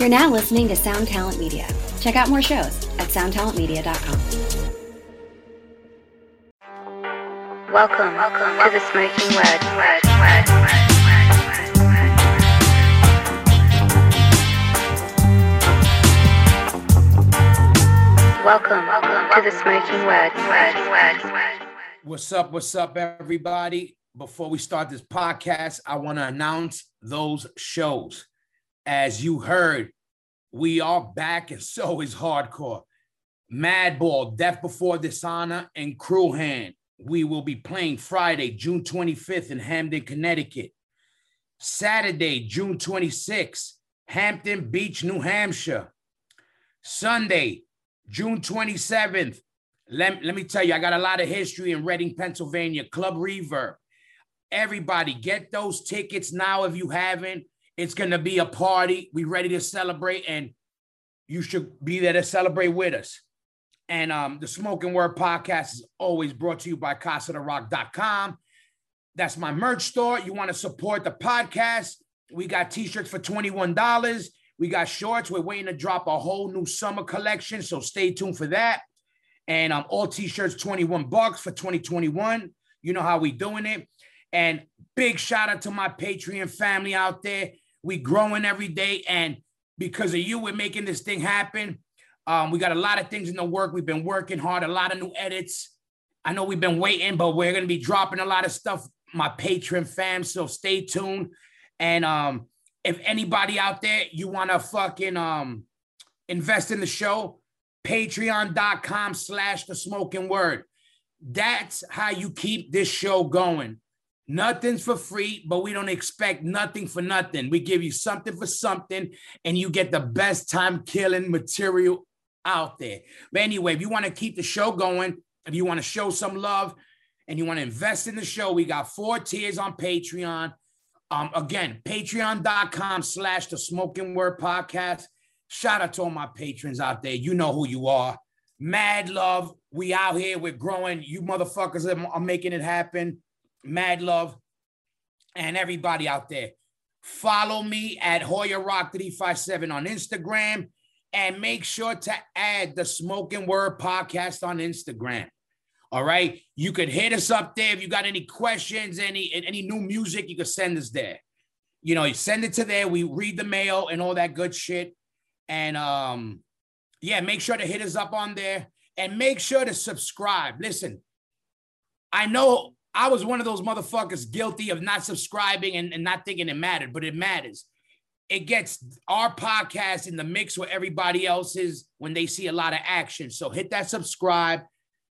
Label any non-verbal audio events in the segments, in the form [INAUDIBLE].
You're now listening to Sound Talent Media. Check out more shows at soundtalentmedia.com. Welcome, welcome to the Smokin Word. word, word, word, word, word. Welcome, welcome to the Smokin Word. word, word, word. What's up? What's up, everybody? Before we start this podcast, I want to announce those shows. As you heard, we are back, and so is Hardcore. Madball, Death Before Dishonor, and Cruel Hand. We will be playing Friday, June 25th in Hamden, Connecticut. Saturday, June 26th, Hampton Beach, New Hampshire. Sunday, June 27th. Let, let me tell you, I got a lot of history in Reading, Pennsylvania, Club Reverb. Everybody, get those tickets now if you haven't. It's going to be a party. We ready to celebrate, and you should be there to celebrate with us. And um, the Smokin Word podcast is always brought to you by CasaDeRoc.com. That's my merch store. You want to support the podcast? We got t-shirts for $21. We got shorts. We're waiting to drop a whole new summer collection, so stay tuned for that. And um, all t-shirts 21 bucks for 2021. You know how we doing it. And big shout out to my Patreon family out there. We growing every day, and because of you, we're making this thing happen. Um, we got a lot of things in the work. We've been working hard, a lot of new edits. I know we've been waiting, but we're gonna be dropping a lot of stuff. My patron fam, so stay tuned. And um, if anybody out there you want to fucking um invest in the show, patreon.com slash the smokin word. That's how you keep this show going. Nothing's for free, but we don't expect nothing for nothing. We give you something for something, and you get the best time killing material out there. But anyway, if you want to keep the show going, if you want to show some love and you want to invest in the show, we got four tiers on Patreon. Um, again, patreon.com slash the smokin word podcast. Shout out to all my patrons out there. You know who you are. Mad love. We out here. We're growing. You motherfuckers are, are making it happen. Mad love. And everybody out there. Follow me at Hoya Roc 357 on Instagram. And make sure to add the Smokin Word podcast on Instagram. All right. You could hit us up there if you got any questions, any any new music, you can send us there. You know, you send it to there. We read the mail and all that good shit. And um, yeah, make sure to hit us up on there and make sure to subscribe. Listen, I know I was one of those motherfuckers guilty of not subscribing and, and not thinking it mattered, but it matters. It gets our podcast in the mix with everybody else's when they see a lot of action. So hit that subscribe.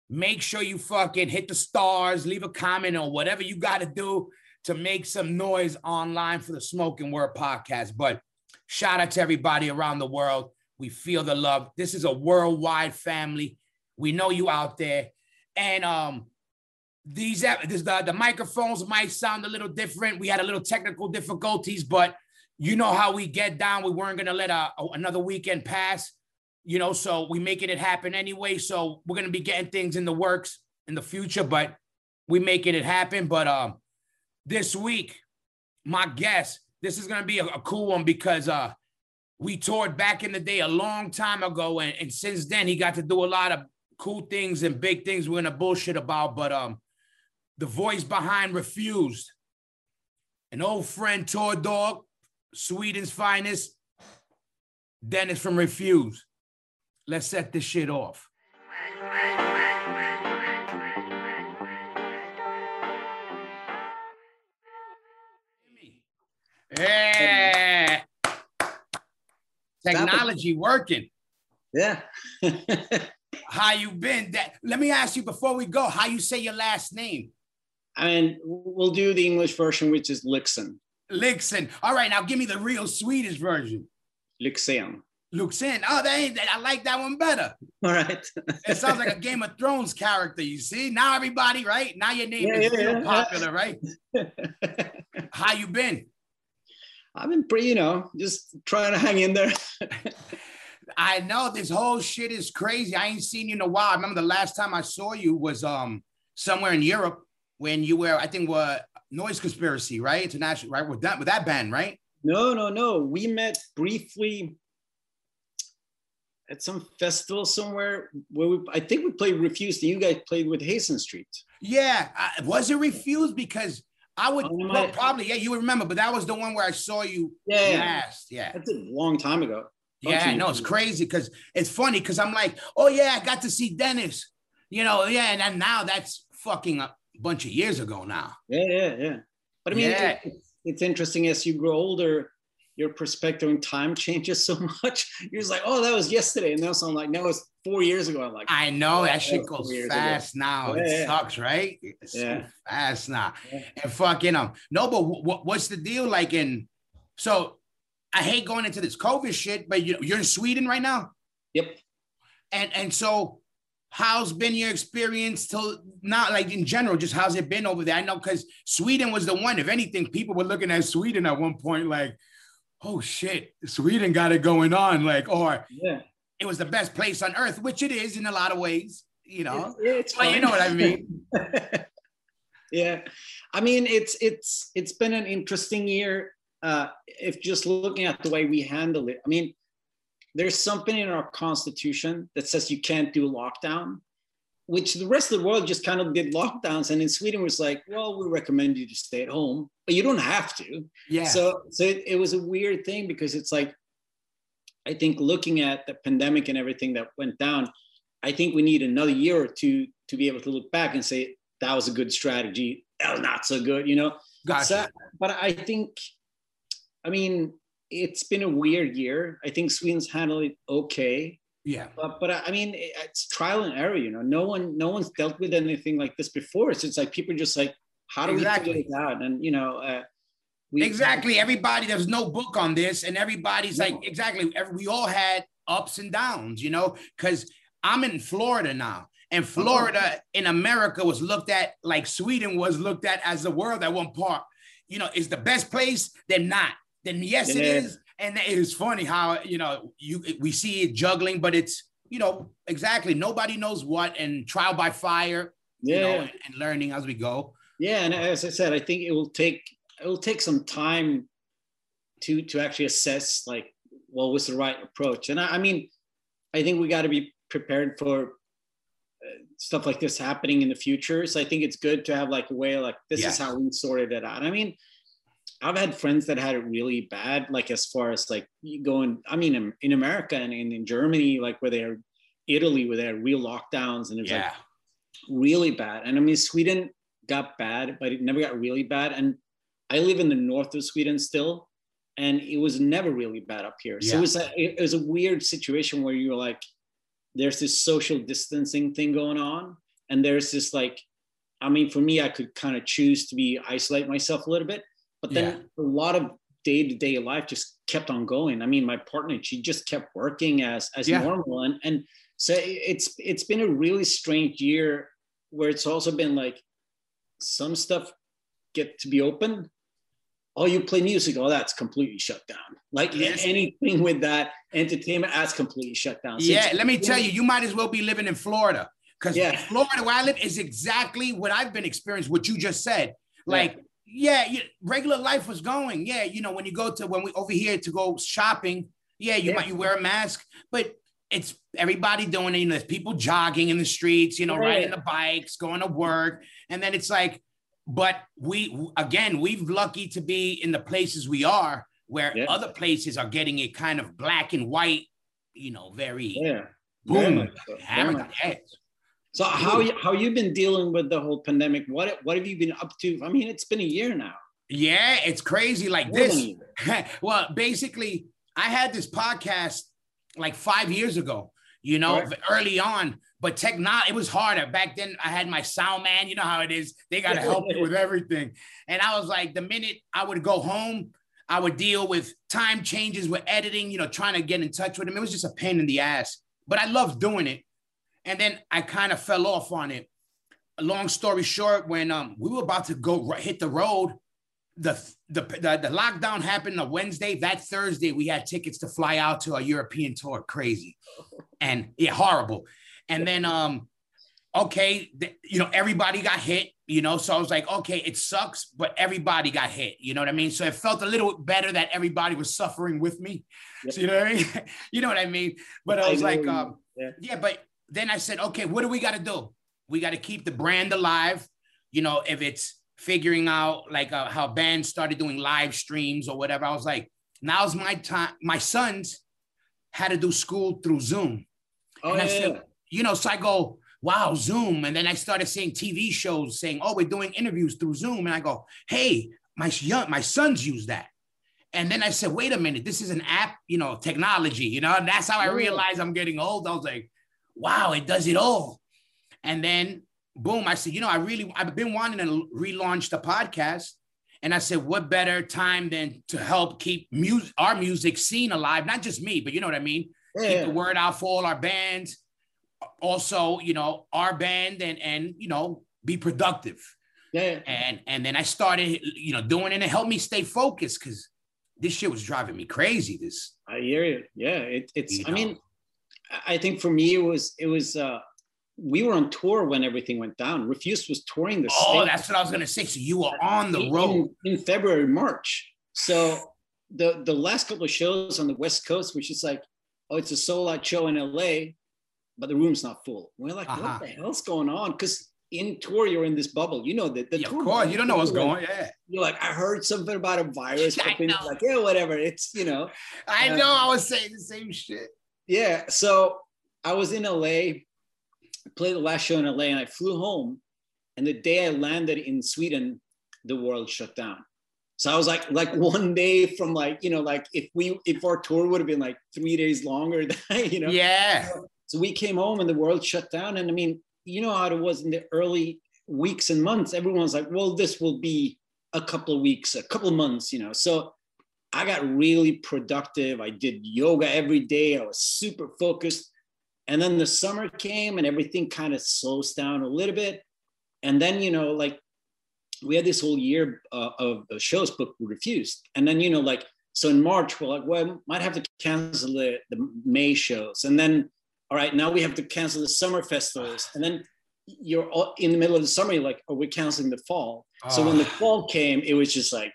Make sure you fucking hit the stars, leave a comment or whatever you got to do to make some noise online for the Smokin Word podcast. But shout out to everybody around the world. We feel the love. This is a worldwide family. We know you out there. And um, these this, the, the microphones might sound a little different. We had a little technical difficulties, but you know how we get down. We weren't gonna let a, another weekend pass, you know. So we making it happen anyway. So we're gonna be getting things in the works in the future, but we making it happen. But um, this week, my guest, this is gonna be a, a cool one because uh, we toured back in the day a long time ago, and, and since then he got to do a lot of cool things and big things we're gonna bullshit about. But um, the voice behind refused, an old friend, tour dog, Sweden's finest, Dennis from Refuse. Let's set this shit off. Yeah. Technology working. Yeah. [LAUGHS] How you been? That let me ask you before we go, how you say your last name? And we'll do the English version, which is Lixen. Lixen. All right, now give me the real Swedish version. Lixen. Luxin. Oh, that ain't that. I like that one better. [LAUGHS] All right. It sounds like a Game of Thrones character. You see, now everybody, right? Now your name Yeah, is yeah, yeah. popular, right? [LAUGHS] How you been? I've been pretty, you know, just trying to hang in there. [LAUGHS] I know this whole shit is crazy. I ain't seen you in a while. I remember the last time I saw you was um somewhere in Europe when you were, I think, were Noise Conspiracy, right? International, right? With that with that band, right? no, no, no. We met briefly at some festival somewhere where we, I think we played Refused. and You guys played with Hazen Street. Yeah, I, was it refused because I would Oh, well, probably yeah you would remember, but that was the one where I saw you Yeah, yeah. last. Yeah, That's a long time ago. Yeah, no, it's crazy because it's funny because I'm like, oh yeah, I got to see Dennis, you know, yeah, and then now that's fucking bunch of years ago now. Yeah, yeah, yeah. But I mean, Yeah. it's, it's interesting as you grow older, your perspective on time [LAUGHS] changes so much. You're just like, oh, that was yesterday, and now so I'm like, no, it's four years ago. I'm like, I know Yeah, that shit goes years ago. fast now. Yeah, it yeah. sucks, right? It's so Yeah. fast now. And fucking um, no, but what what's the deal? Like in so I hate going into this COVID shit, but you you're in Sweden right now, yep. and and so how's been your experience till not like in general? Just how's it been over there? I know because Sweden was the one. If anything, people were looking at Sweden at one point like, oh shit, Sweden got it going on, like or Yeah. it was the best place on earth, which it is in a lot of ways, you know. It's, it's But you know what I mean. [LAUGHS] yeah i mean it's it's it's been an interesting year uh if just looking at the way we handle it i mean there's something in our constitution that says you can't do lockdown which the rest of the world just kind of did lockdowns and in sweden was like well we recommend you to stay at home but you don't have to Yeah. so so it, it was a weird thing because it's like i think looking at the pandemic and everything that went down i think we need another year or two to be able to look back and say that was a good strategy that was not so good you know gotcha. so, but i think i mean it's been a weird year i think sweden's handled it okay yeah. but but I mean it's trial and error you know no one no one's dealt with anything like this before so it's like people are just like how do Exactly. we figure it out and you know uh, we Exactly. Everybody, there's no book on this, and everybody's No. like, exactly. We all had ups and downs, you know, because I'm in Florida now. And Florida in America was looked at like Sweden was looked at as the world at one part. You know, is the best place, then not. Then yes, it Yeah. is. And it is funny how you know you we see it juggling, but it's you know exactly nobody knows what and trial by fire, yeah you know, and, and learning as we go. yeah and as i said i think it will take it will take some time to to actually assess like what was the right approach and i, I mean i think we got to be prepared for uh, stuff like this happening in the future so i think it's good to have like a way like this is how we sorted it out i mean i've had friends that had it really bad like as far as like going i mean in, america and in, in germany like where they're italy where they had real lockdowns and it was like really bad. And I mean, Sweden got bad, but it never got really bad. And I live in the north of Sweden still, and it was never really bad up here. So Yeah. it was a, it was a weird situation where you're like, there's this social distancing thing going on, and there's this like, I mean, for me, I could kind of choose to be isolate myself a little bit, but then a lot of day to day life just kept on going. I mean, my partner, she just kept working as as Yeah. normal, and and so it's it's been a really strange year where it's also been like some stuff get to be open. Oh, you play music. Oh, that's completely shut down. Like Yes. anything with that entertainment, that's completely shut down. So yeah. Let me tell you, you might as well be living in Florida because Yeah. Florida, where I live, is exactly what I've been experiencing. What you just said, like. Yeah, you, regular life was going. Yeah, you know when you go to when we over here to go shopping. Yeah, you Yeah. might you wear a mask, but it's everybody doing it. You know, there's people jogging in the streets. You know, Yeah. riding the bikes, going to work, and then it's like, but we again, we've lucky to be in the places we are, where Yeah. other places are getting it kind of black and white. You know, very Yeah. Boom, so. Very hammered much on the head. So how you- how you been dealing with the whole pandemic? What what have you been up to? I mean, it's been a year now. Yeah, it's crazy like More this. [LAUGHS] well, basically, I had this podcast like five years ago, you know, Right. early on. But technology, it was harder. Back then, I had my sound man. You know how it is. They got to help me with everything. And I was like, the minute I would go home, I would deal with time changes with editing, you know, trying to get in touch with him. It was just a pain in the ass. But I loved doing it. And then I kind of fell off on it. Long story short, when um we were about to go hit the road, the, the the the lockdown happened on Wednesday. That Thursday, we had tickets to fly out to a European tour. Crazy, and yeah, horrible. And then um, okay, th- you know everybody got hit. you know. So I was like, okay, it sucks, but everybody got hit. You know what I mean? So it felt a little better that everybody was suffering with me. Yep. So you know what I mean? [LAUGHS] you know what I mean? But I I was know like, um. Yeah. yeah, but then I said, okay, what do we got to do? We got to keep the brand alive. You know, if it's figuring out like uh, how bands started doing live streams or whatever, I was like, now's my time. My sons had to do school through Zoom. Oh, and I yeah, said, you know, so I go, wow, Zoom. And then I started seeing TV shows saying, oh, we're doing interviews through Zoom. And I go, hey, my young, my sons use that. And then I said, wait a minute, this is an app, you know, technology, you know, and that's how I realized I'm getting old. I was like, wow, it does it all. And then boom, I said, you know, I really, I've been wanting to relaunch the podcast. And I said, what better time than to help keep music, our music scene alive? Not just me, but you know what I mean? Yeah, keep the word out for all our bands. Also, you know, our band and and you know, be productive. yeah. And and then I started, you know, doing it and it helped me stay focused because this shit was driving me crazy. This I hear you. Yeah, it, it's. You I mean, know. I think for me it was it was. uh We were on tour when everything went down. Refuse was touring the. oh, States that's what I was gonna say. So you were on the road. in, in February, March. So the the last couple of shows on the West Coast, which is like, oh, it's a sold out show in LA, but the room's not full. We're like, Uh-huh. what the hell's going on? Because in tour, you're in this bubble. You know that the Yeah, tour of course, bubble, you don't know what's going. like- Yeah, You're like, I heard something about a virus. [LAUGHS] I But know. like, yeah, whatever. It's you know, I Uh, know. I was saying the same shit. Yeah. So I was in LA, played the last show in LA, and I flew home. And the day I landed in Sweden, the world shut down. So I was like, like one day from like, you know, like if we if our tour would have been like three days longer, [LAUGHS] you know. Yeah, So we came home and the world shut down. And I mean, you know how it was in the early weeks and months. Everyone's like, well, this will be a couple of weeks, a couple of months, you know. So I got really productive. I did yoga every day. I was super focused. And then the summer came and everything kind of slows down a little bit. And then, you know, like we had this whole year uh, of shows, but we refused. And then, you know, like, so in March, we're like, well, might have to cancel the, the May shows. And then, all right, now we have to cancel the summer festivals. And then you're all in the middle of the summer, you're like, oh, we're canceling the fall. So when the Oh. fall came, it was just like,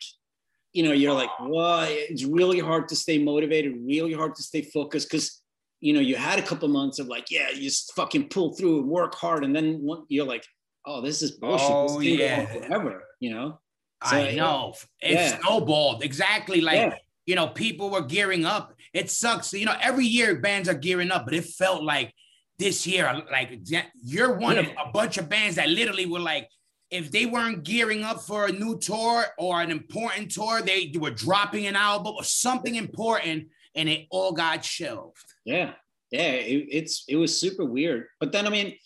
you know, you're like, well, it's really hard to stay motivated, really hard to stay focused because, you know, you had a couple months of like, yeah, you just fucking pull through and work hard. And then one, you're like, oh, this is bullshit. Oh, this yeah. forever, you know? So, I know. It yeah. snowballed exactly like Yeah. you know people were gearing up. It sucks. You know, every year bands are gearing up, but it felt like this year, like you're one of a bunch of bands that literally were like, if they weren't gearing up for a new tour or an important tour, they were dropping an album or something important, and it all got shelved. Yeah, yeah, it, it's it was super weird. But then I mean,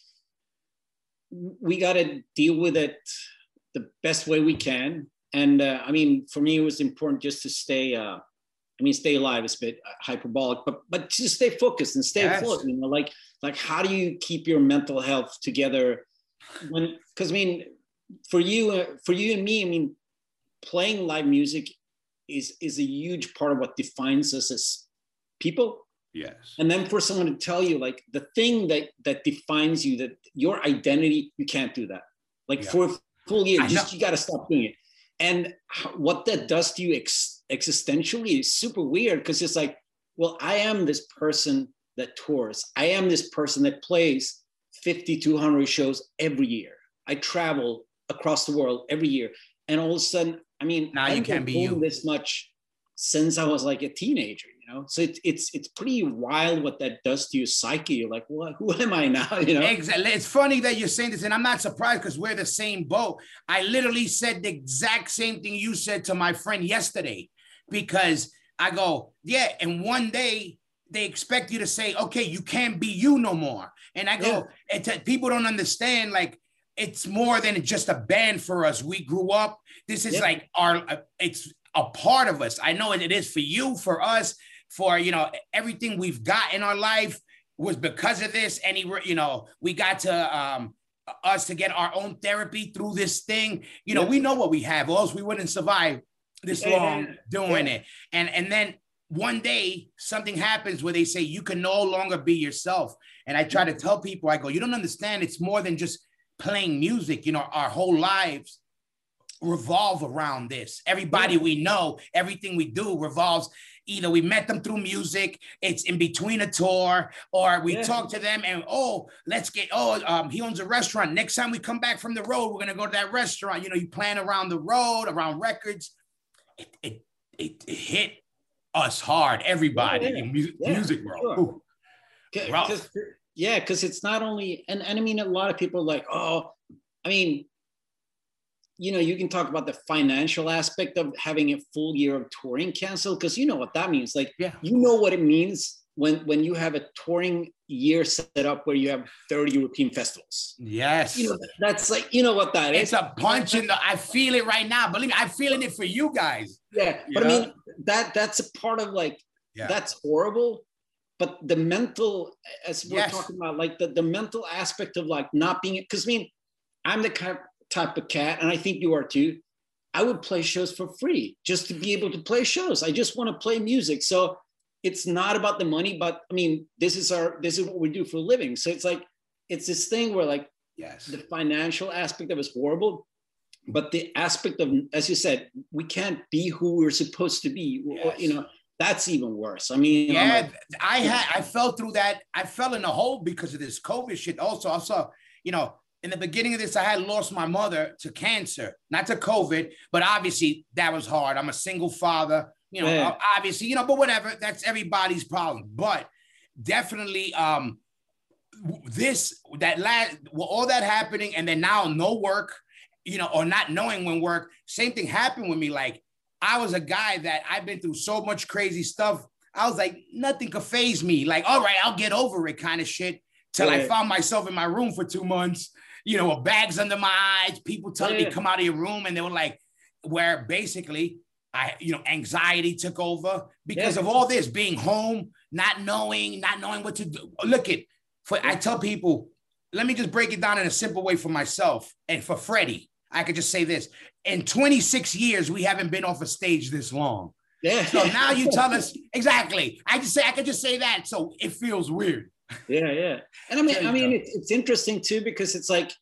we got to deal with it the best way we can. And uh, I mean, for me, it was important just to stay. Uh, I mean, stay alive is a bit hyperbolic, but but to stay focused and stay Yes. afloat. You know, like like how do you keep your mental health together? When because I mean, for you, uh, for you and me, I mean, playing live music is is a huge part of what defines us as people. Yes. and then for someone to tell you like the thing that that defines you that your identity you can't do that. Like Yeah. for a full year just you got to stop doing it. And how, what that does to you ex- existentially is super weird because it's like well i am this person that tours. I am this person that plays 50 200 shows every year. I travel across the world every year and all of a sudden i mean Now I you can't be been you. this much since i was like a teenager you know so it's it's it's pretty wild what that does to your psyche you're like what who am i now [LAUGHS] you know Exactly. It's funny that you're saying this, and I'm not surprised because we're the same boat. I literally said the exact same thing you said to my friend yesterday because I go, yeah, and one day they expect you to say, okay, you can't be you no more. And I go, Yeah. and to- people don't understand, like, it's more than just a band for us. We grew up. This is Yeah. like our, it's a part of us. I know it is for you, for us, for, you know, everything we've got in our life was because of this. Any, you know, we got to um us to get our own therapy through this thing. You know, Yeah. we know what we have, or else we wouldn't survive this yeah, long doing Yeah. it. And and then one day something happens where they say you can no longer be yourself. And I try to tell people, I go, you don't understand. It's more than just playing music. You know, our whole lives revolve around this. Everybody yeah. we know, everything we do revolves. Either we met them through music, it's in between a tour, or we yeah. talk to them and oh, let's get oh, um, he owns a restaurant. Next time we come back from the road, we're gonna go to that restaurant. You know, you plan around the road, around records. It it it, it hit us hard, everybody yeah, in music, music world. Sure. Yeah, because it's not only and, and I mean a lot of people like, oh, I mean, you know, you can talk about the financial aspect of having a full year of touring canceled because you know what that means. Like, yeah. you know what it means when when you have a touring year set up where you have 30 European festivals. Yes. You know, that's like, you know what that it's is. a punch in the I feel it right now. Believe me, I'm feeling it for you guys. Yeah. But I mean, that that's a part of like yeah. that's horrible. But the mental, as we're yes. talking about, like the, the mental aspect of like not being because I mean, I'm the kind type of cat, and I think you are too. I would play shows for free just to be able to play shows. I just want to play music. So it's not about the money, but I mean, this is our this is what we do for a living. So it's like it's this thing where like yes, the financial aspect of it is horrible, but the aspect of as you said, we can't be who we're supposed to be. Yes. You know, that's even worse. I mean, yeah, like, I had I fell through that. I fell in a hole because of this COVID shit. Also, I saw, you know, in the beginning of this, I had lost my mother to cancer, not to COVID, but obviously that was hard. I'm a single father, you know, obviously, you know, but whatever, that's everybody's problem. But definitely, um, this, that last, well, all that happening, and then now no work, you know, or not knowing when work, same thing happened with me. Like, I was a guy that I've been through so much crazy stuff. I was like, nothing could phase me. Like, all right, I'll get over it kind of shit. Till yeah. I found myself in my room for two months you know, bags under my eyes, people telling yeah. me come out of your room, and they were like, where basically I, you know, anxiety took over because yeah. of all this being home, not knowing, not knowing what to do. Look at, for I tell people, let me just break it down in a simple way for myself and for Freddie. I could just say this: in 26 years, we haven't been off a stage this long. Yeah. So now you tell us exactly. I just say I could just say that, so it feels weird yeah yeah and i mean i mean it's, it's interesting too because it's like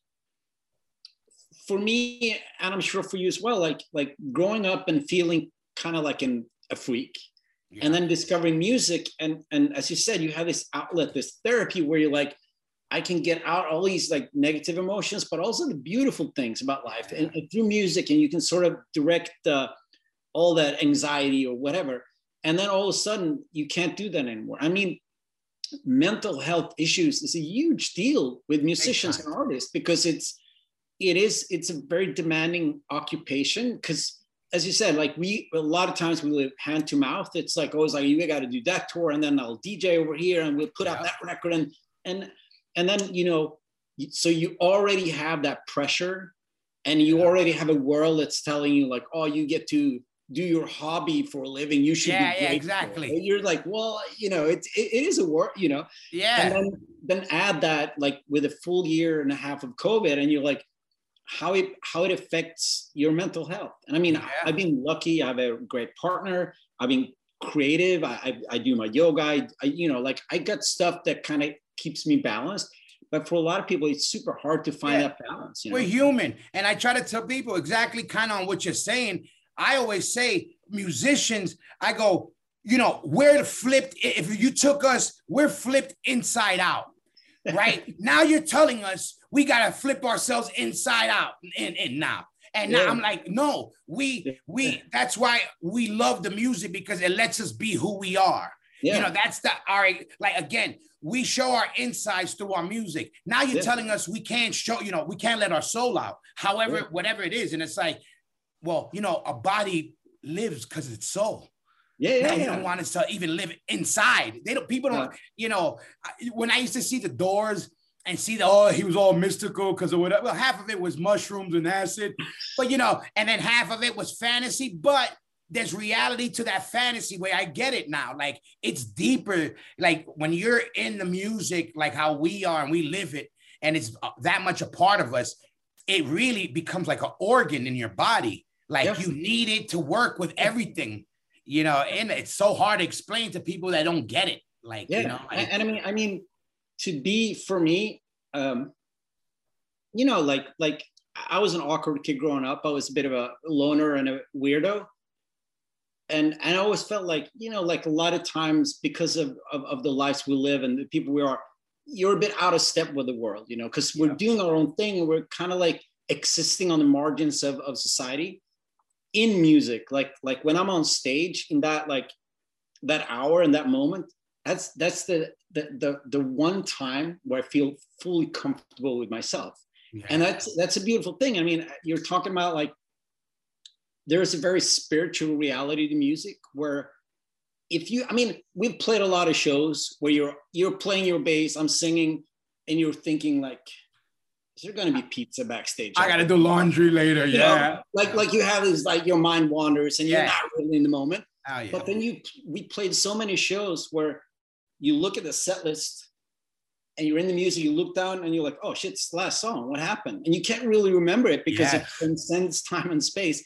for me and i'm sure for you as well like like growing up and feeling kind of like an, a freak yeah. and then discovering music and and as you said you have this outlet this therapy where you're like i can get out all these like negative emotions but also the beautiful things about life. And, and through music and you can sort of direct uh, all that anxiety or whatever. And then all of a sudden you can't do that anymore. I mean mental health issues is a huge deal with musicians and artists because it's it is it's a very demanding occupation because as you said like we a lot of times we live hand to mouth. It's like always like you got to do that tour and then i'll dj over here and we'll put out that record and and and then you know so you already have that pressure and you already have a world that's telling you like oh you get to do your hobby for a living. You should yeah, yeah, exactly. You're like, well, you know, it's it, it is a work, you know. Yeah. And then then add that like with a full year and a half of COVID, and you're like, how it how it affects your mental health. And I mean, yeah. I've been lucky. I have a great partner. I've been creative. I I, I do my yoga. I, I you know like I got stuff that kind of keeps me balanced. But for a lot of people, it's super hard to find yeah. that balance. You know? We're human, and I try to tell people exactly kind of on what you're saying I always say, musicians, I go, you know, we're flipped. If you took us, we're flipped inside out, [LAUGHS] right? now you're telling us we got to flip ourselves inside out and, and now. And now yeah. I'm like, no, we, we, that's why we love the music because it lets us be who we are. Yeah. You know, that's the, our, like, again, we show our insides through our music. Now you're yeah. telling us we can't show, you know, we can't let our soul out, however, whatever it is. And it's like, well, you know, a body lives because it's soul. Yeah, yeah, They yeah. don't want us to even live inside. They don't. People don't. Yeah. You know, when I used to see the Doors and see the oh he was all mystical because of whatever. Well, half of it was mushrooms and acid, but you know, and then half of it was fantasy. But there's reality to that fantasy way. I get it now. Like it's deeper. Like when you're in the music, like how we are and we live it, and it's uh, that much a part of us. It really becomes like an organ in your body like yes. you need it to work with everything, you know, and it's so hard to explain to people that don't get it. Like, yeah. you know, and, and I mean, I mean, to be for me, um, you know, like like I was an awkward kid growing up. I was a bit of a loner and a weirdo. And, and I always felt like, you know, like a lot of times because of, of, of the lives we live and the people we are, you're a bit out of step with the world, you know, because we're Yeah. doing our own thing and we're kind of like existing on the margins of, of society in music. Like, like when I'm on stage in that, like that hour and that moment, that's, that's the, the, the, the one time where I feel fully comfortable with myself and that's that's a beautiful thing i mean you're talking about like there's a very spiritual reality to music where if you i mean we've played a lot of shows where you're you're playing your bass i'm singing and you're thinking like is there going to be pizza backstage I gotta do laundry later. You know, Yeah. like like you have this like your mind wanders and you're Yeah. not really in the moment Oh, yeah. but then you we played so many shows where you look at the set list and you're in the music, you look down and you're like, oh shit, it's the last song. What happened? And you can't really remember it because it transcends time and space.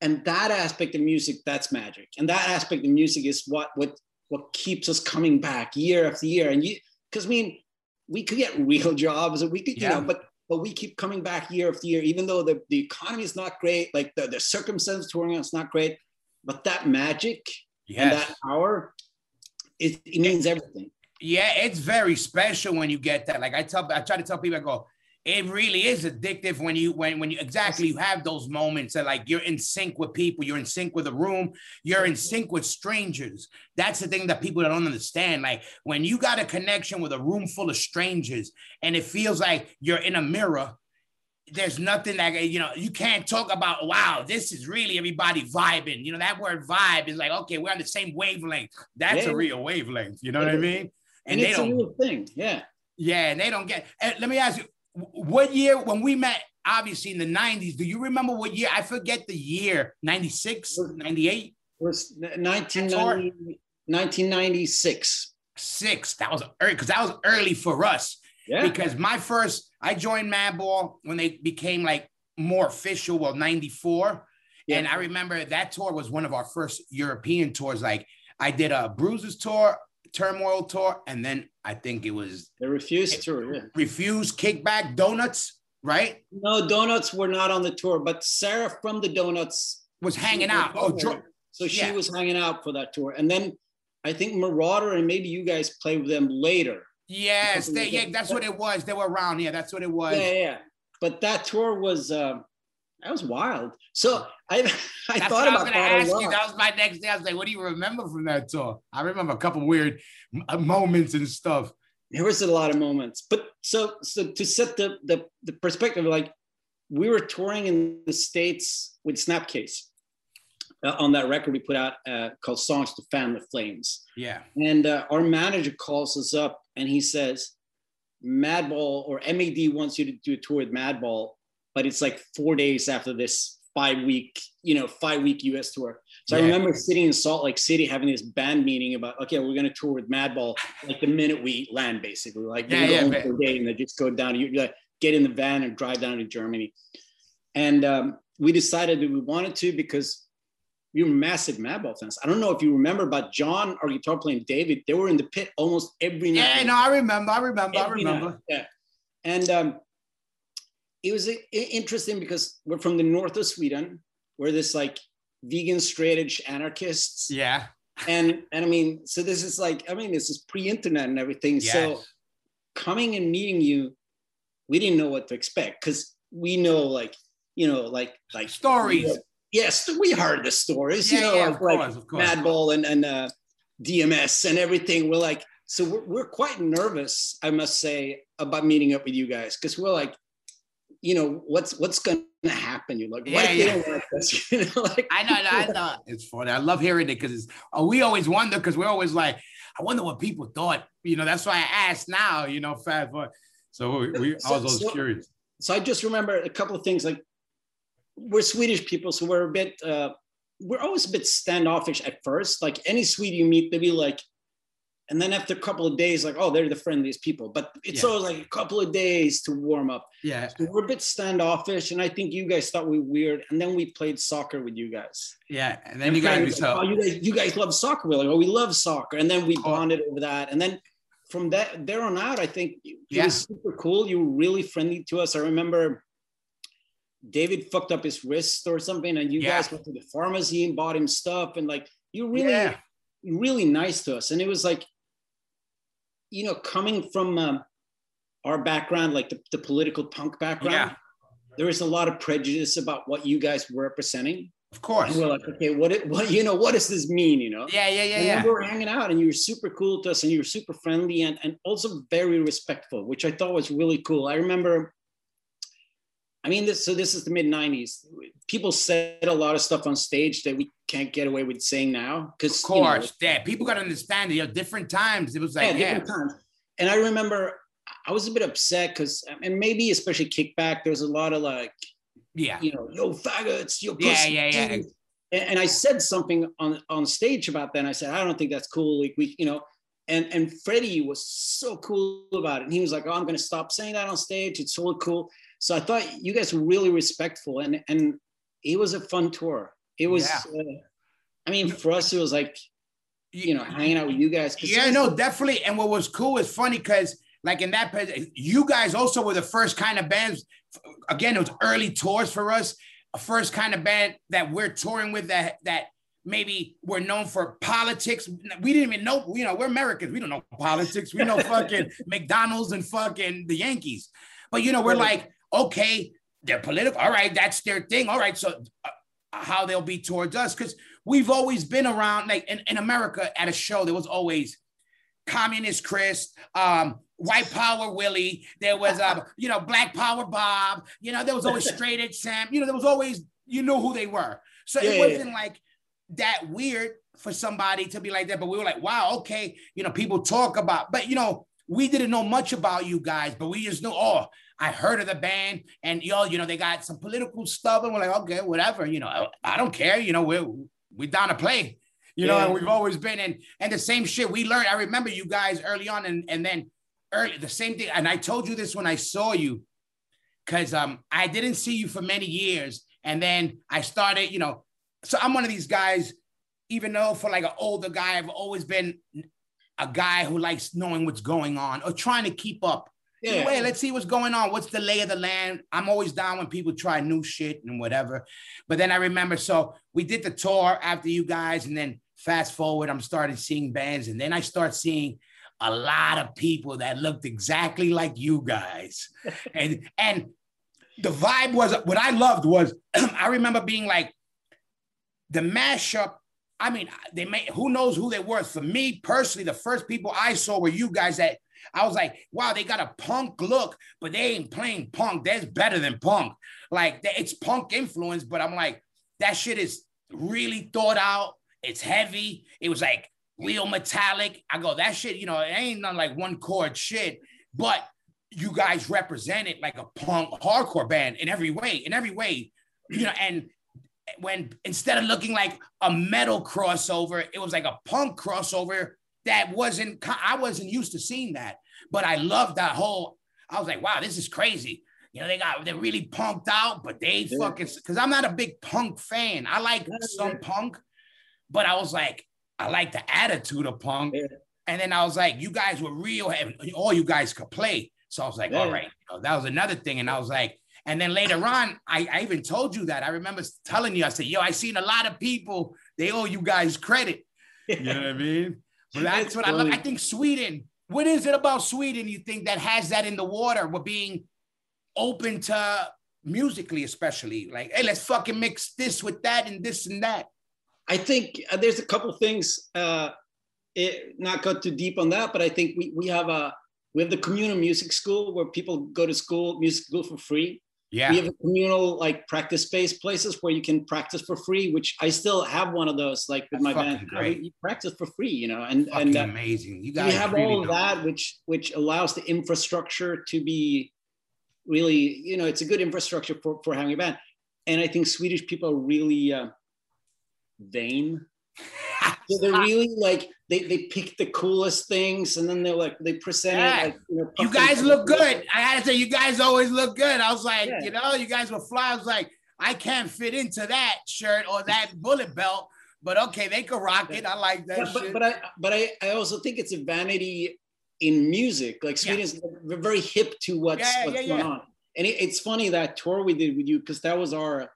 And that aspect of music, that's magic. And that aspect of music is what what what keeps us coming back year after year. And you because I mean, we could get real [LAUGHS] jobs and we could, you know, but but we keep coming back year after year, even though the, the economy is not great, like the, the circumstances touring us not great, but that magic and that power, it, it means everything. Yeah, it's very special when you get that. Like I tell, I try to tell people, I go, it really is addictive when you when when you exactly you have those moments that like you're in sync with people, you're in sync with a room, you're in sync with strangers. That's the thing that people don't understand. Like when you got a connection with a room full of strangers and it feels like you're in a mirror. There's nothing that you know you can't talk about. Wow, this is really everybody vibing. You know that word vibe is like okay, we're on the same wavelength. That's Yeah. a real wavelength. You know what I mean? And, And it's a don't real thing. Yeah. yeah, and they don't get. let me ask you, what year when we met? Obviously in the '90s. Do you remember what year? I forget the year. '96, '98, was 1990, 1996. six. That was early because that was early for us. Yeah. Because my first, I joined Madball when they became like more official. Well, '94, Yeah. and I remember that tour was one of our first European tours. Like I did a Bruises tour, Turmoil tour, and then I think it was They refused to. Yeah. Refuse, Kickback, Doughnuts, right? No, Doughnuts were not on the tour, but Sarah from the Doughnuts Was hanging out. Oh, there. so she yeah. was hanging out for that tour. And then I think Marauder and maybe you guys played with them later. Yes, they, yeah, that's what it was. They were around. Yeah, that's what it was. Yeah, yeah. But that tour was uh, that was wild. So I [LAUGHS] I That's thought I about gonna that a ask you. That was my next day. I was like, "What do you remember from that tour?" I remember a couple weird uh, moments and stuff. there was a lot of moments but so so to set the the, the perspective like we were touring in the states with snapcase uh, on that record we put out uh, called songs to fan the flames Yeah, and uh, our manager calls us up and he says madball or mad wants you to do a tour with madball but it's like four days after this five week you know five week us tour so Yeah. i remember sitting in salt lake city having this band meeting about okay we're going to tour with madball like the minute we land basically like Yeah, you yeah, but- day and then just go down you like get in the van and drive down to germany and um, we decided that we wanted to because we were massive Madball fans. I don't know if you remember, but John, our guitar playing David, they were in the pit almost every night. yeah. No, I remember. I remember. I Every night, remember. Yeah. And um, it was interesting because we're from the north of Sweden. We're this like vegan straight edge anarchists. Yeah. And and I mean, so this is like, I mean, this is pre-internet and everything. So coming and meeting you, we didn't know what to expect because we know like, you know, like like Stories. Yes, we heard the stories, you Yeah, know, yeah, of like course, of course. Madball and, and uh, DMS and everything. We're like, so we're, we're quite nervous, I must say, about meeting up with you guys because we're like, you know, what's what's going to happen? You're like, what Yeah, if they yeah. like us? [LAUGHS] You know, like, I know. I know. [LAUGHS] It's funny. I love hearing it because oh, we always wonder because we're always like, I wonder what people thought. You know, that's why I asked now. You know, Fat Boy. So we, we I So- was always so- curious. so I just remember a couple of things like we're Swedish people, so we're a bit uh, we're always a bit standoffish at first. Like any Swede you meet, they'll be like, and then after a couple of days, like, oh, they're the friendliest people. But it's Yeah. always like a couple of days to warm up. Yeah. So we're a bit standoffish, and I think you guys thought we were weird. And then we played soccer with you guys. Yeah. And then you guys be Friends were like, so. oh, you guys, you guys love soccer. We're like, oh, we love soccer. And then we Oh. bonded over that. And then from that there on out, I think it Yeah. was super cool. You were really friendly to us. I remember David fucked up his wrist or something, and you Yeah. guys went to the pharmacy and bought him stuff, and like you really, Yeah. really nice to us. And it was like, you know, coming from um, our background, like the, the political punk background, Yeah. there was a lot of prejudice about what you guys were representing. Of course. And we're like, okay, what, it, what, you know, what does this mean? You know? Yeah, yeah, yeah, and yeah. we were hanging out and you were super cool to us and you were super friendly and, and also very respectful, which I thought was really cool. I remember, I mean, this, so this is the mid 90s. People said a lot of stuff on stage that we can't get away with saying now. Because, Of course. Yeah. People gotta understand that you know, different times. It was like, yeah. different times. And I remember I was a bit upset because, and maybe especially kickback, there's a lot of like, Yeah. you know, yo faggots, yo Yeah, pussy. yeah, yeah. And, and I said something on on stage about that. And I said, I don't think that's cool. Like we, you know, and and Freddie was so cool about it. And he was like, Oh, I'm gonna stop saying that on stage. It's so cool. So I thought you guys were really respectful, and and it was a fun tour. It was. Yeah. Uh, I mean, for us, it was like you know hanging out with you guys. Yeah, no, definitely. And what was cool is funny because, like in that, you guys also were the first kind of bands. Again, it was early tours for us. A first kind of band that we're touring with that that maybe we're known for politics. We didn't even know. You know, we're Americans. We don't know politics. We know fucking [LAUGHS] McDonald's and fucking the Yankees. But you know, we're like, okay, they're political. All right, that's their thing. All right, so. Uh, how they'll be towards us because we've always been around like in, in america at a show there was always communist chris um white power willie there was uh [LAUGHS] you know black power bob you know there was always straight edge sam you know there was always you knew who they were so Yeah, it wasn't like that weird for somebody to be like that but we were like wow okay you know people talk about but you know we didn't know much about you guys but we just knew oh I heard of the band and yo, you know, they got some political stuff, and we're like, okay, whatever, you know, I, I don't care, you know, we're we're down to play, you know, and we've always been in and the same shit we learned. I remember you guys early on, and and then early the same thing, and I told you this when I saw you, because um I didn't see you for many years, and then I started, you know, so I'm one of these guys, even though for like an older guy, I've always been a guy who likes knowing what's going on or trying to keep up yeah. Wait, let's see what's going on. What's the lay of the land? I'm always down when people try new shit and whatever. But then I remember, so we did the tour after you guys, and then fast forward, I'm starting seeing bands, and then I start seeing a lot of people that looked exactly like you guys, [LAUGHS] and and the vibe was what I loved was [CLEARS THROAT] I remember being like the mashup. I mean, they may who knows who they were. For me personally, the first people I saw were you guys that I was like, wow, they got a punk look, but they ain't playing punk. That's better than punk. Like it's punk influence, but I'm like, that shit is really thought out. It's heavy. It was like real metallic. I go, that shit, you know, it ain't nothing like one chord shit, but you guys represent it like a punk hardcore band in every way, in every way, you know, and when instead of looking like a metal crossover, it was like a punk crossover that wasn't I wasn't used to seeing that, but I loved that whole. I was like, wow, this is crazy. You know, they got they're really punked out, but they Yeah. fucking because I'm not a big punk fan. I like Yeah, some punk, but I was like, I like the attitude of punk. Yeah. And then I was like, you guys were real, and all you guys could play. So I was like, all right, you know, that was another thing. And I was like, and then later on, I, I even told you that. I remember telling you, I said, yo, I seen a lot of people, they owe you guys credit. [LAUGHS] You know what I mean? But that's It's what I love. I think Sweden, what is it about Sweden you think that has that in the water? We're being open to musically, especially like, hey, let's fucking mix this with that and this and that. I think uh, there's a couple things. Uh, it, not go too deep on that, but I think we, we have a we have the communal music school where people go to school music school for free. Yeah. We have a communal like practice space places where you can practice for free, which I still have one of those like with That's my band. great. You practice for free, you know, and fucking and uh, amazing. You we guys have really all of that, which which allows the infrastructure to be really, you know, it's a good infrastructure for for having a band. And I think Swedish people are really uh, vain. [LAUGHS] So they're really like they they pick the coolest things, and then they're like they present Yeah. it like you, know, you guys look good. I had to say, you guys always look good. I was like, Yeah. you know, you guys were fly. I was like, I can't fit into that shirt or that bullet belt, but okay, they could rock it. I like that But, shit. but, but I but I, I also think it's a vanity in music. Like Yeah. Sweden's very hip to what's, Yeah, what's yeah, going yeah. on. And it, it's funny that tour we did with you because that was our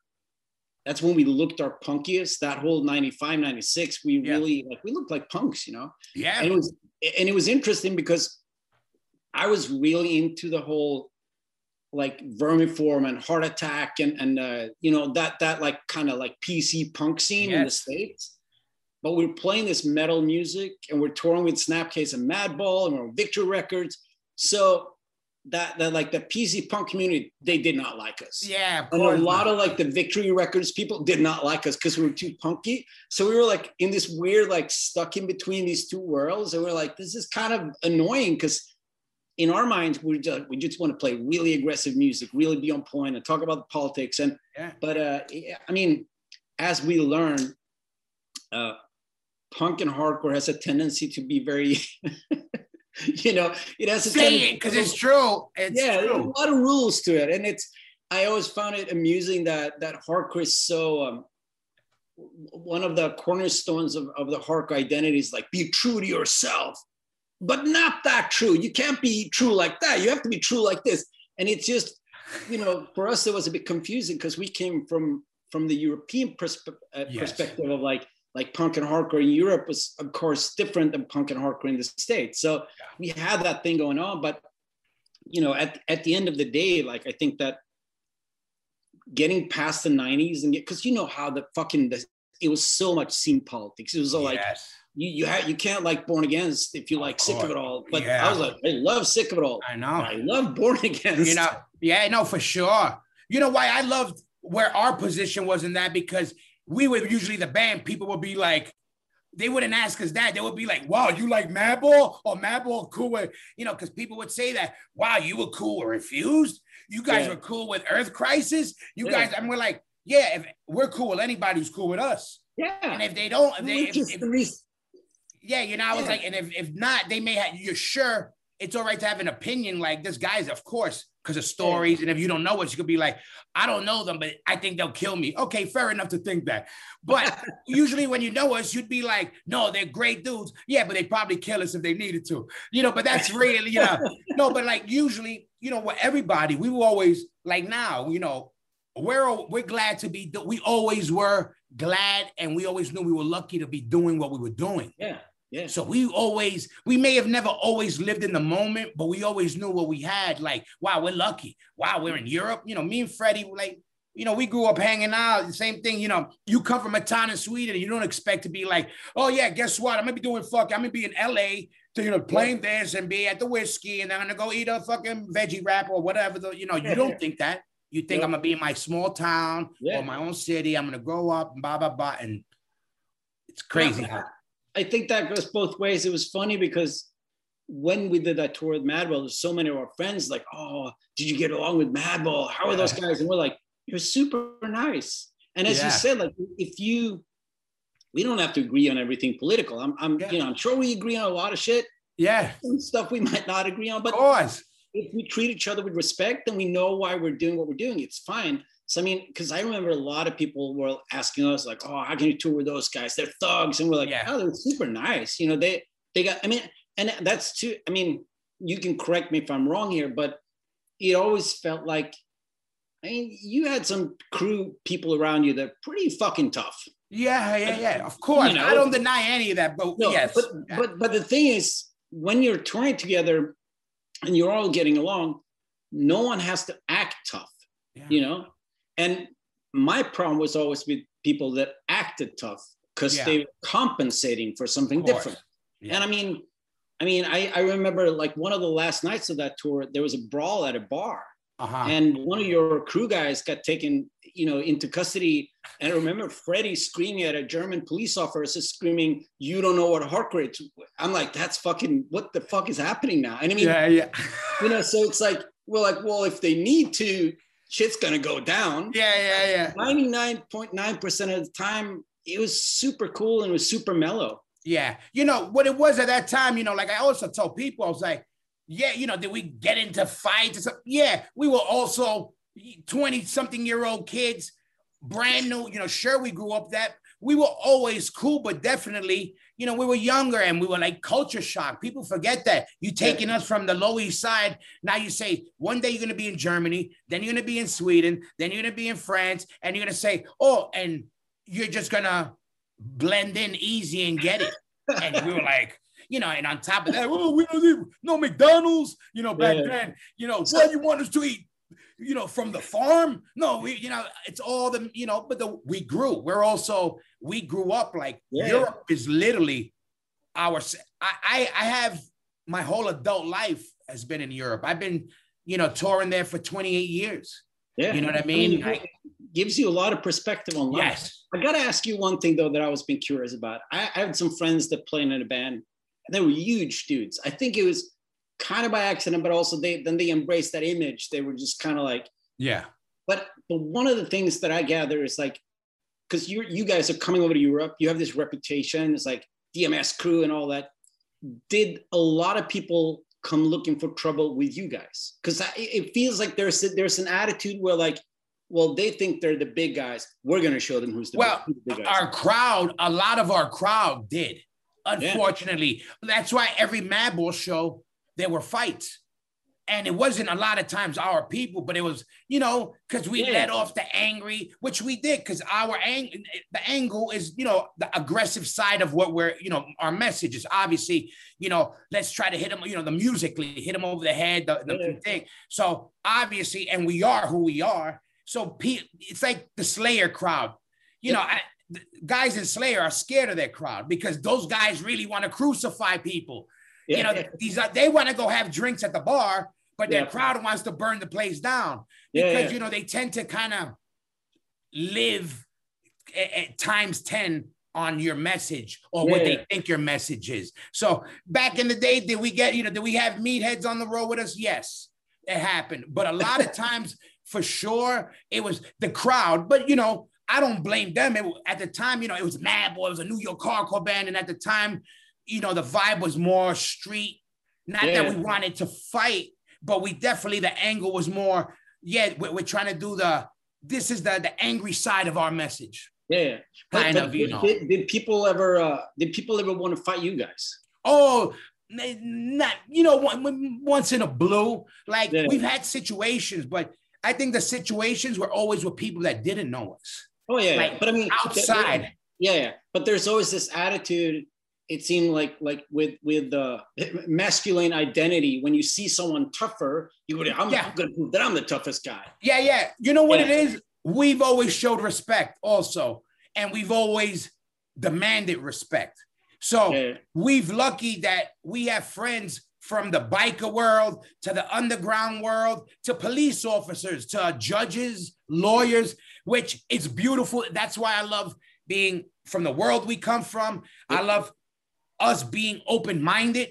that's when we looked our punkiest. That whole 95, 96, we Yeah. really like we looked like punks, you know. Yeah. And it was and it was interesting because I was really into the whole like vermiform and heart attack and and uh, you know that that like kind of like PC punk scene in the states. But we're playing this metal music and we're touring with Snapcase and Madball and we're on Victory Records. So that that like the PC punk community, they did not like us. yeah. And a lot of like the Victory Records people did not like us because we were too punky. So we were like in this weird, like stuck in between these two worlds. And we're like, this is kind of annoying because in our minds, we just we just want to play really aggressive music, really be on point and talk about the politics. And Yeah. but uh I mean, as we learn, uh punk and hardcore has a tendency to be very [LAUGHS] [LAUGHS] you know, it has a Say it because it's true. It's yeah, there's a lot of rules to it, and it's. I always found it amusing that that hardcore is so. Um, one of the cornerstones of, of the hardcore identity is like be true to yourself, but not that true. You can't be true like that. You have to be true like this, and it's just, you know, for us it was a bit confusing because we came from from the European perspe- uh, Yes. perspective of like like punk and hardcore in Europe was of course different than punk and hardcore in the States. So we had that thing going on, but you know, at, at the end of the day, like I think that getting past the 90s and get because you know how the fucking the, it was so much scene politics. It was all like you you have you can't like born against if you like sick of it all. But Yeah. I was like, I love sick of it all. I know. I love born [LAUGHS] against. you know yeah no for sure you know why i loved where our position was in that because we were usually the band people would be like they wouldn't ask us that they would be like wow you like madball or madball cool with you know because people would say that wow you were cool with refused you guys Yeah. were cool with earth crisis you Yeah. guys and we're like yeah if we're cool with anybody who's cool with us yeah. and if they don't if they, if, if- yeah, you know, I was Yeah. like, and if, if not, they may have, you're sure it's all right to have an opinion like this guy's, of course, because of stories. And if you don't know us, you could be like, I don't know them, but I think they'll kill me. Okay, fair enough to think that. But [LAUGHS] usually when you know us, you'd be like, no, they're great dudes. Yeah, but they probably kill us if they needed to, you know, but that's really, you know, [LAUGHS] no, but like usually, you know, what everybody, we were always like now, you know, we're we're glad to be, we always were glad and we always knew we were lucky to be doing what we were doing. yeah, yeah. So we always, we may have never always lived in the moment, but we always knew what we had. Like, wow, we're lucky. Wow, we're in Europe. You know, me and Freddie, like, you know, we grew up hanging out. The same thing, you know, you come from a town in Sweden and you don't expect to be like, oh yeah, guess what? I'm gonna be doing fuck, I'm gonna be in LA to, you know, playing this and be at the Whisky and I'm gonna go eat a fucking veggie wrap or whatever. The, you know, you don't [LAUGHS] think that. You think Yeah. I'm gonna be in my small town Yeah. or my own city. I'm gonna grow up and blah blah blah. And it's crazy. how- I think that goes both ways. It was funny because when we did that tour with Madball, there's so many of our friends like, "Oh, did you get along with Madball? How are those guys?" And we're like, "You're super nice." And as Yeah. you said, like if you, we don't have to agree on everything political. I'm, I'm, Yeah. you know, I'm sure we agree on a lot of shit. Yeah, Some stuff we might not agree on, of but course. if we treat each other with respect then we know why we're doing what we're doing, it's fine. So I mean, because I remember a lot of people were asking us like, "Oh, how can you tour with those guys? They're thugs," and we're like, Yeah. "Oh, they're super nice." You know, they they got. I mean, and that's too. I mean, you can correct me if I'm wrong here, but it always felt like, I mean, you had some crew people around you that are pretty fucking tough. Yeah, yeah, yeah. Of course. You know, I don't deny any of that, but No, yes. but but but the thing is, when you're touring together and you're all getting along, no one has to act tough, Yeah. you know. And my problem was always with people that acted tough because Yeah. they were compensating for something different. Yeah. And I mean, I mean, I, I remember like one of the last nights of that tour, there was a brawl at a bar, uh-huh. and one of your crew guys got taken, you know, into custody. And I remember Freddie screaming at a German police officer, screaming, "You don't know what hardcore is." I'm like, "That's fucking what the fuck is happening now?" And I mean, yeah, yeah. you know, so it's like we're like, well, if they need to, shit's gonna go down. yeah, yeah, yeah. 99.9% of the time, it was super cool and it was super mellow. Yeah. You know, what it was at that time, you know, like I also told people, I was like, yeah, you know, did we get into fights? or something? Yeah, we were also 20 something year old kids, brand new, you know, sure, we grew up that, we were always cool, but definitely, you know, we were younger and we were like culture shock. People forget that. You taking yeah. us from the Low East Side. Now you say one day you're gonna be in Germany, then you're gonna be in Sweden, then you're gonna be in France, and you're gonna say, oh, and you're just gonna blend in easy and get it. [LAUGHS] and we were like, you know, and on top of that, oh, we don't eat no McDonald's, you know, back yeah. then, you know, what do you want us to eat? You know, from the farm? No, we, you know, it's all the, you know, but the we grew. We're also, we grew up like yeah. Europe is literally our I, I have my whole adult life has been in Europe. I've been, you know, touring there for 28 years. Yeah. You know what I mean? I mean gives you a lot of perspective on life. Yes. I got to ask you one thing though that I was being curious about. I, I had some friends that played in a band and they were huge dudes. I think it was kind of by accident, but also they then they embraced that image. They were just kind of like, yeah. But but one of the things that I gather is like, because you you guys are coming over to Europe, you have this reputation. It's like DMS crew and all that. Did a lot of people come looking for trouble with you guys? Because it feels like there's a, there's an attitude where like well, they think they're the big guys. We're going to show them who's the, well, big, who's the. Our crowd, a lot of our crowd did. Unfortunately, yeah. that's why every Madball show there were fights. And it wasn't a lot of times our people, but it was, you know, because we yeah. let off the angry, which we did, because our ang- the angle is, you know, the aggressive side of what we're, you know, our message is obviously, you know, let's try to hit them, you know, the musically, hit them over the head, the, the yeah. thing. So obviously, and we are who we are. So it's like the Slayer crowd. You know, I, guys in Slayer are scared of their crowd because those guys really want to crucify people. Yeah. You know, these are, they want to go have drinks at the bar, but their crowd wants to burn the place down because yeah, you know they tend to kind of live at, at, times ten on your message or what they think your message is. So back in the day, did we get you know did we have meatheads on the road with us? Yes, it happened, but a lot of [LAUGHS] times. For sure, it was the crowd, but you know, I don't blame them. It, at the time, you know, it was Madball, it was a New York hardcore band, and at the time, you know, the vibe was more street. Not yeah. that we wanted to fight, but we definitely the angle was more. Yeah, we're, we're trying to do the. This is the the angry side of our message. Yeah, kind but, of. you know, did, did people ever? Uh, did people ever want to fight you guys? Oh, not you know once in a blue. Like yeah. we've had situations, but I think the situations were always with people that didn't know us. Oh yeah, like, but I mean outside. Yeah, yeah, but there's always this attitude. It seemed like like with with the masculine identity. When you see someone tougher, you go, "I'm yeah. going to prove that I'm the toughest guy." Yeah, yeah. You know what yeah. it is? We've always showed respect, also, and we've always demanded respect. So yeah. we've lucky that we have friends from the biker world to the underground world to police officers to judges, lawyers, which is beautiful. That's why I love being from the world we come from. I love us being open minded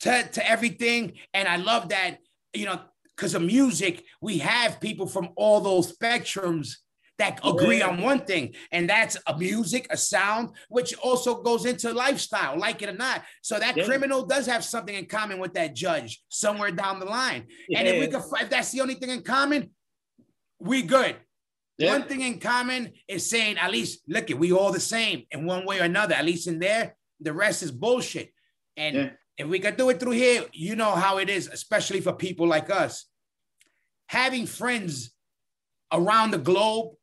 to, to everything. And I love that, you know, because of music, we have people from all those spectrums that agree on one thing, and that's a music, a sound, which also goes into lifestyle, like it or not. So that yeah. criminal does have something in common with that judge somewhere down the line. Yeah. And if we could, if that's the only thing in common, we good. Yeah. One thing in common is saying at least look it, we all the same in one way or another. At least in there, the rest is bullshit. And if we could do it through here, you know how it is, especially for people like us. Having friends around the globe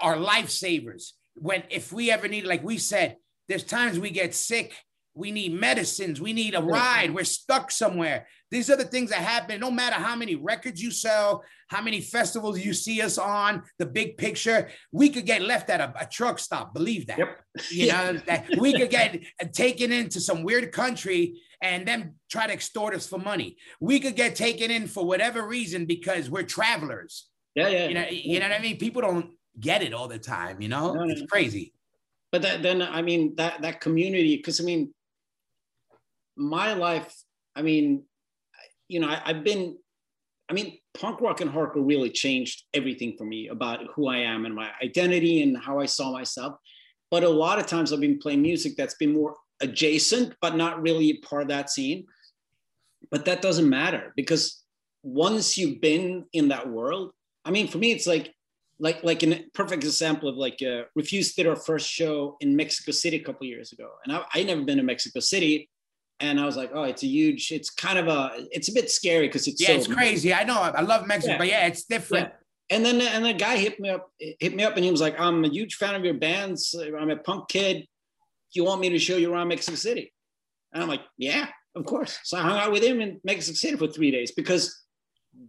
are lifesavers. When if we ever need, like we said, there's times we get sick, we need medicines, we need a ride, we're stuck somewhere. These are the things that happen. No matter how many records you sell, how many festivals you see us on, the big picture, we could get left at a, a truck stop. Believe that. Yep. You know, [LAUGHS] that we could get taken into some weird country and then try to extort us for money. We could get taken in for whatever reason because we're travelers. Yeah, yeah. You know, you know what I mean? People don't get it all the time, you know? No, it's crazy. But that, then, I mean, that, that community, because I mean, my life, I mean, you know, I, I've been, I mean, punk rock and hardcore really changed everything for me about who I am and my identity and how I saw myself. But a lot of times I've been playing music that's been more adjacent, but not really part of that scene. But that doesn't matter because once you've been in that world, I mean, for me, it's like like like a perfect example of like uh, Refused did our first show in Mexico City a couple years ago, and I I never been to Mexico City, and I was like, oh, it's a huge, it's kind of a, it's a bit scary because it's yeah, so it's crazy. I know. I love Mexico, Yeah. but yeah, it's different. Yeah. And then and the guy hit me up, hit me up, and he was like, "I'm a huge fan of your bands. I'm a punk kid. Do you want me to show you around Mexico City?" And I'm like, "Yeah, of course." So I hung out with him in Mexico City for three days because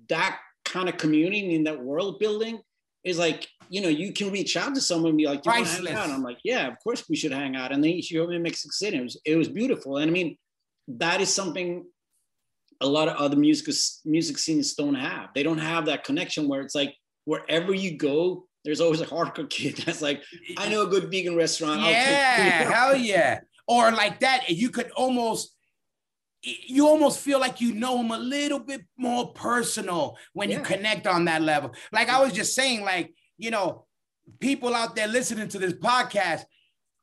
that kind of community in that world building is like, you know, you can reach out to someone and be like, "Do you want to hang out?" And I'm like, "Yeah, of course we should hang out." And then he showed me Mexico City. It was it was beautiful, and I mean, that is something a lot of other music music scenes don't have. They don't have that connection where it's like wherever you go, there's always a hardcore [LAUGHS] kid that's like, I know a good vegan restaurant. I'll Yeah, [LAUGHS] hell yeah. Or like that, you could almost you almost feel like you know him a little bit more personal when you connect on that level. Like I was just saying, like, you know, people out there listening to this podcast,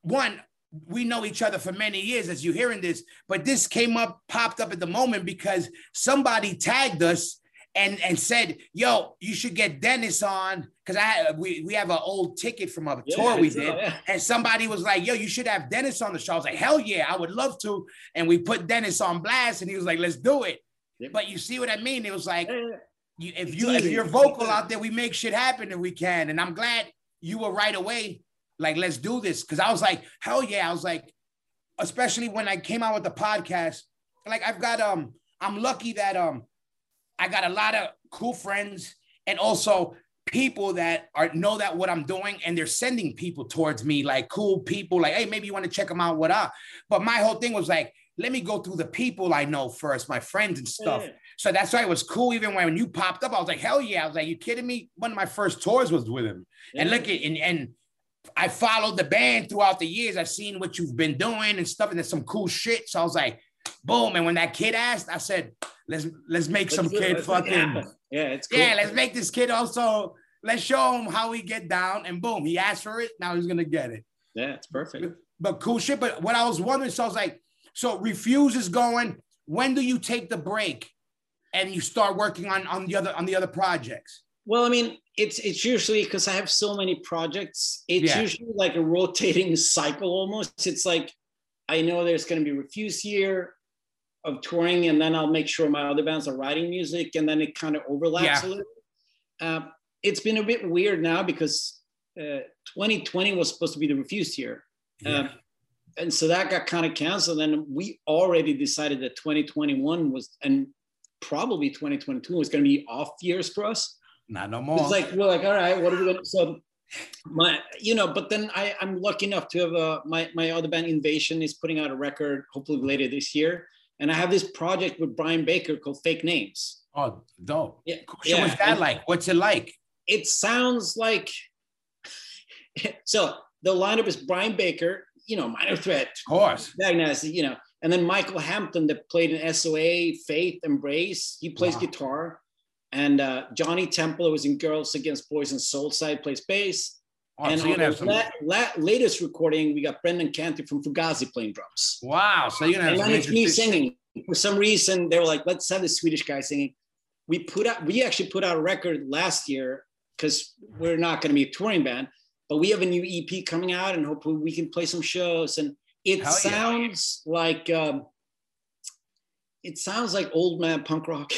one, we know each other for many years as you're hearing this, but this came up, popped up at the moment because somebody tagged us and and said, "Yo, you should get Dennis on because I we we have an old ticket from a Yeah, tour we did, yeah. and somebody was like, "Yo, you should have Dennis on the show." I was like, "Hell yeah, I would love to." And we put Dennis on blast, and he was like, "Let's do it." Yep. But you see what I mean? It was like, Yeah, yeah. you, if you if you're vocal out there, we make shit happen and we can. And I'm glad you were right away. Like, let's do this. Cause I was like, hell yeah. I was like, especially when I came out with the podcast. Like I've got um, I'm lucky that um I got a lot of cool friends and also people that are know that what I'm doing and they're sending people towards me, like cool people, like, hey, maybe you want to check them out, what up? But my whole thing was like, let me go through the people I know first, my friends and stuff. Yeah. So that's why it was cool. Even when you popped up, I was like, hell yeah. I was like, you kidding me? One of my first tours was with him. And look at and and I followed the band throughout the years. I've seen what you've been doing and stuff, and there's some cool shit. So I was like, boom. And when that kid asked, I said, let's let's make Let's some do kid it fucking. Yeah, it's cool. yeah, let's make this kid also. Let's show him how we get down. And boom, he asked for it. Now he's gonna get it. Yeah, it's perfect. But cool shit. But what I was wondering, so I was like, so refuse is going. When do you take the break and you start working on on the other on the other projects? Well, I mean, it's it's usually because I have so many projects. It's Yeah. usually like a rotating [LAUGHS] cycle almost. It's like I know there's going to be refuse year of touring, and then I'll make sure my other bands are writing music, and then it kind of overlaps Yeah. a little. Uh, it's been a bit weird now because uh, 2020 was supposed to be the refuse year. Yeah. Um, and so that got kind of canceled. And we already decided that 2021 was, and probably 2022 was going to be off years for us. Not no more. It's like we're like, all right, what are we gonna? So my, you know, but then I I'm lucky enough to have a my my other band Invasion is putting out a record hopefully later this year, and I have this project with Brian Baker called Fake Names. oh, dope. Yeah, So yeah, what's that and like? What's it like? It sounds like. [LAUGHS] so the lineup is Brian Baker, you know, Minor Threat, Of course. Magnus, you know, and then Michael Hampton that played in SOA, Faith, Embrace. He plays Wow. guitar, and uh, Johnny Temple, who was in Girls Against Boys and Soulside, plays bass. Oh, and so on the some. la- la- latest recording, we got Brendan Canty from Fugazi playing drums. Wow. So you're gonna have And it's me singing. For some reason, they were like, let's have the Swedish guy singing. We put out, we actually put out a record last year because we're not going to be a touring band, but we have a new EP coming out and hopefully we can play some shows. And it Hell yeah. sounds like, um, it sounds like old man punk rock.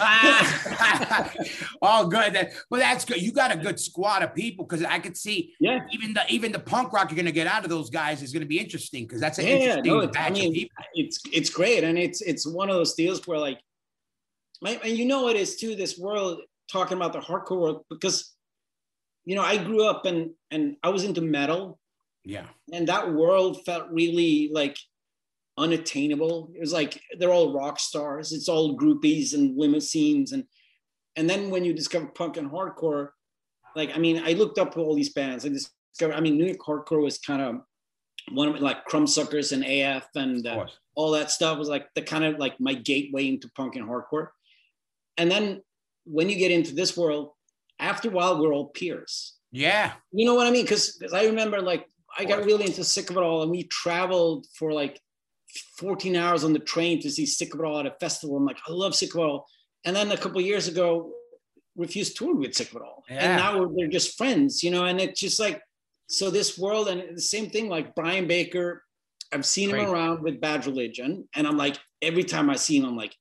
Ah. [LAUGHS] oh, good. That, but that's good. You got a good squad of people because I could see yeah. even the even the punk rock you're gonna get out of those guys is gonna be interesting because that's an Yeah, interesting no, it's- I mean, of people. it's it's great and it's it's one of those deals where like and you know it is too this world talking about the hardcore world because you know i grew up and and i was into metal Yeah. and that world felt really like unattainable it was like they're all rock stars it's all groupies and limousines and and then when you discover punk and hardcore like i mean i looked up all these bands i discovered i mean new york hardcore was kind of one of like Crumbsuckers and af and uh, all that stuff was like the kind of like my gateway into punk and hardcore. And then when you get into this world, after a while, we're all peers. Yeah. You know what I mean? Because I remember like I got really into Sick of It All, and we traveled for like 14 hours on the train to see Sick of It All at a festival. I'm like, I love Sick of It All. And then a couple of years ago, Refused toured with Sick of It All, Yeah. and now they're just friends, you know. And it's just like so this world, and the same thing like Brian Baker. I've seen Great. him around with Bad Religion, and I'm like every time I see him, I'm like,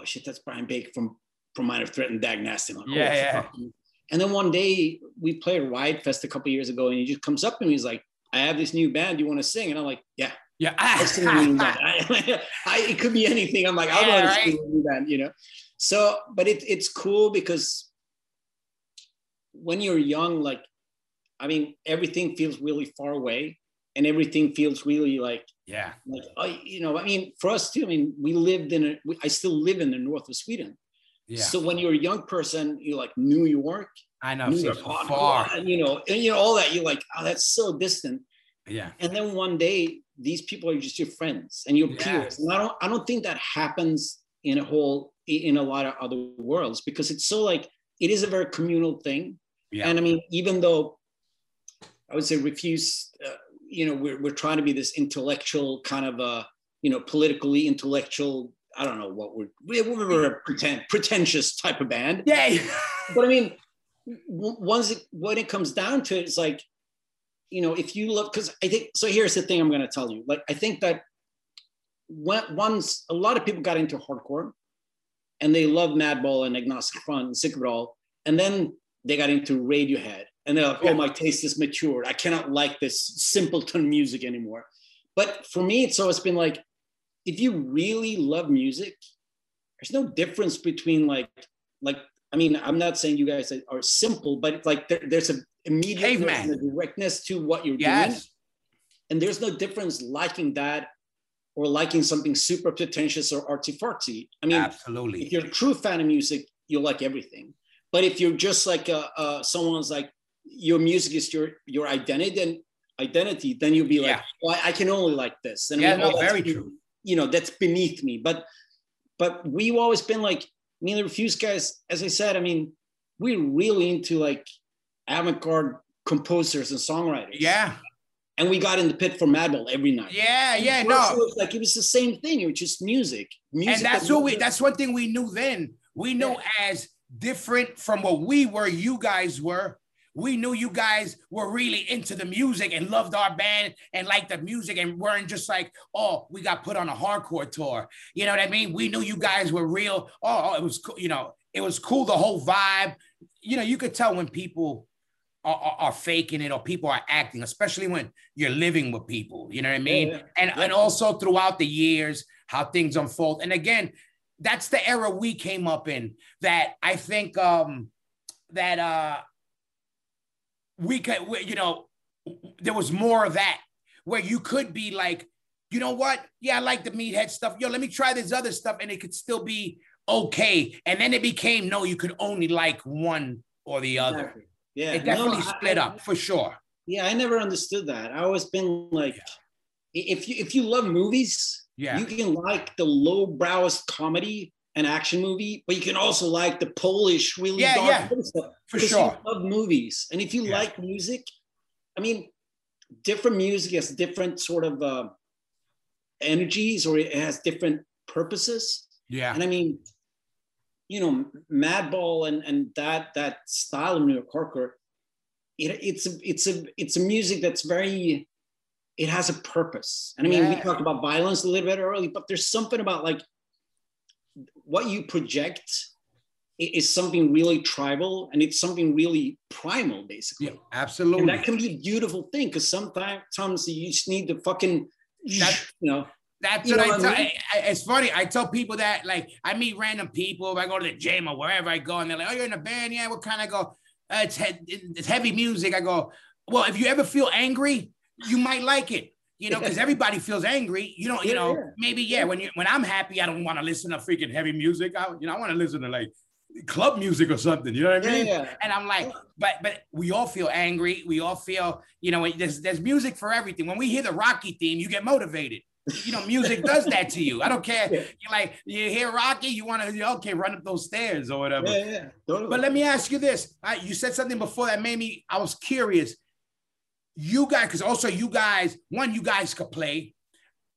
oh shit, that's Brian Baker from from Minor Threat and Dag Nasty. Like, Yeah, oh, yeah. And then one day we played Riot Fest a couple years ago, and he just comes up to me, he's like, I have this new band. You want to sing? And I'm like, yeah. Yeah. I'll sing in a new band. I, [LAUGHS] I, it could be anything. I'm like, I'll Yeah, go right. to sing in a new band, you know. So, but it, it's cool because when you're young, like, I mean, everything feels really far away, and everything feels really like, yeah. like, I, you know, I mean, for us too. I mean, we lived in a, we- I still live in the north of Sweden. Yeah. So when you're a young person, you're like New York, I know. New So York, far. far, you know, and you know all that. You're like, oh, that's so distant. Yeah. And then one day, these people are just your friends and your Yes. peers. And I don't, I don't think that happens in a whole, in a lot of other worlds because it's so like it is a very communal thing. Yeah. And I mean, even though I would say refuse, uh, you know, we're we're trying to be this intellectual kind of a, you know, politically intellectual. I don't know what we're we- we're a pretend pretentious type of band Yeah. but I mean, once it, when it comes down to it, it's like, you know, if you look, because I think so. Here's the thing I'm going to tell you. Like, I think that when once a lot of people got into hardcore, and they love Madball and Agnostic Front and Sick of It All, and then they got into Radiohead, and they're like, oh, Yeah. oh, my taste is matured. I cannot like this simpleton music anymore. But for me, it's always been like, if you really love music, there's no difference between like like I mean, I'm not saying you guys are simple, but like there, there's a immediate Caveman. and a directness to what you're doing, and there's no difference liking that or liking something super pretentious or artsy fartsy. I mean, Absolutely. if you're a true fan of music, you'll like everything. But if you're just like a, uh, someone's like your music is your your identity and identity, then you'll be like, Yeah. well, I can only like this. And I Yeah, mean, no, very true. You know, that's beneath me. But but we've always been like me and the Refused guys. As I said, I mean, we're really into like avant-garde composers and songwriters. Yeah. and we got in the pit for Madball every night. Yeah. Yeah. No. it was like it was the same thing. It was just music. Music. and that's that what we. That's one thing we knew then we knew as different from what we were you guys were we knew you guys were really into the music and loved our band and liked the music and weren't just like oh we got put on a hardcore tour you know what i mean we knew you guys were real oh, oh, it was cool you know it was cool the whole vibe you know you could tell when people are, are, are faking it or people are acting especially when you're living with people you know what i mean yeah. and Yeah. and also throughout the years how things unfold and again that's the era we came up in that i think um that uh we could you know there was more of that where you could be like you know what yeah i like the meathead stuff yo let me try this other stuff and it could still be okay and then it became no you could only like one or the other Exactly. Yeah, it definitely No, split I- up for sure Yeah, I never understood that. I always been like, if you if you love movies, Yeah. you can like the low browest comedy and action movie, but you can also like the Polish really Yeah, dark yeah, stuff for sure. You love movies, and if you Yeah. like music, I mean, different music has different sort of uh, energies, or it has different purposes. yeah And I mean, you know, Madball and and that that style of New York hardcore, it, it's a it's a it's a music that's very, it has a purpose. And I mean, we talked about violence a little bit early, but there's something about like what you project is something really tribal and it's something really primal, basically. yeah absolutely And that can be a beautiful thing because sometimes sometimes you just need to fucking, That- you know, That's You what I what tell. I mean? I- It's funny. I tell people that like I meet random people. If I go to the gym or wherever I go, and they're like, "Oh, you're in a band? Yeah. What kind?" I go, uh, "It's he- it's heavy music." I go, "Well, if you ever feel angry, you might like it." You know, because [LAUGHS] everybody feels angry. You know, you Yeah, know, yeah. maybe yeah. When you when I'm happy, I don't want to listen to freaking heavy music. I, you know, I want to listen to like club music or something. You know what I yeah, mean? yeah. And I'm like, but but we all feel angry. We all feel, you know, there's there's music for everything. When we hear the Rocky theme, you get motivated. You know, music does that to you. I don't care. Yeah. You're like, you hear Rocky, you want to, okay, run up those stairs or whatever. Yeah, yeah, totally. But let me ask you this. You said something before that made me, I was curious. You guys, because also you guys, one, you guys could play.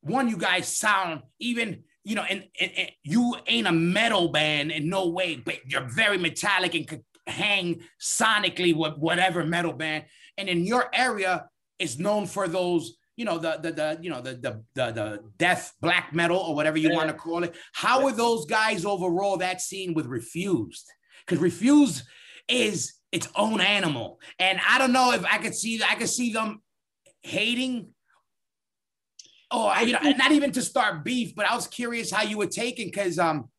One, you guys sound even, you know, and, and, and you ain't a metal band in no way, but you're very metallic and could hang sonically with whatever metal band. And in your area is known for those, you know, the the the you know the the the, the death black metal or whatever you Yeah. want to call it. How are those guys overall that scene with Refused? Because Refused is its own animal, and I don't know if I could see I could see them hating. Oh, I, you know, not even to start beef, but I was curious how you were taking because um,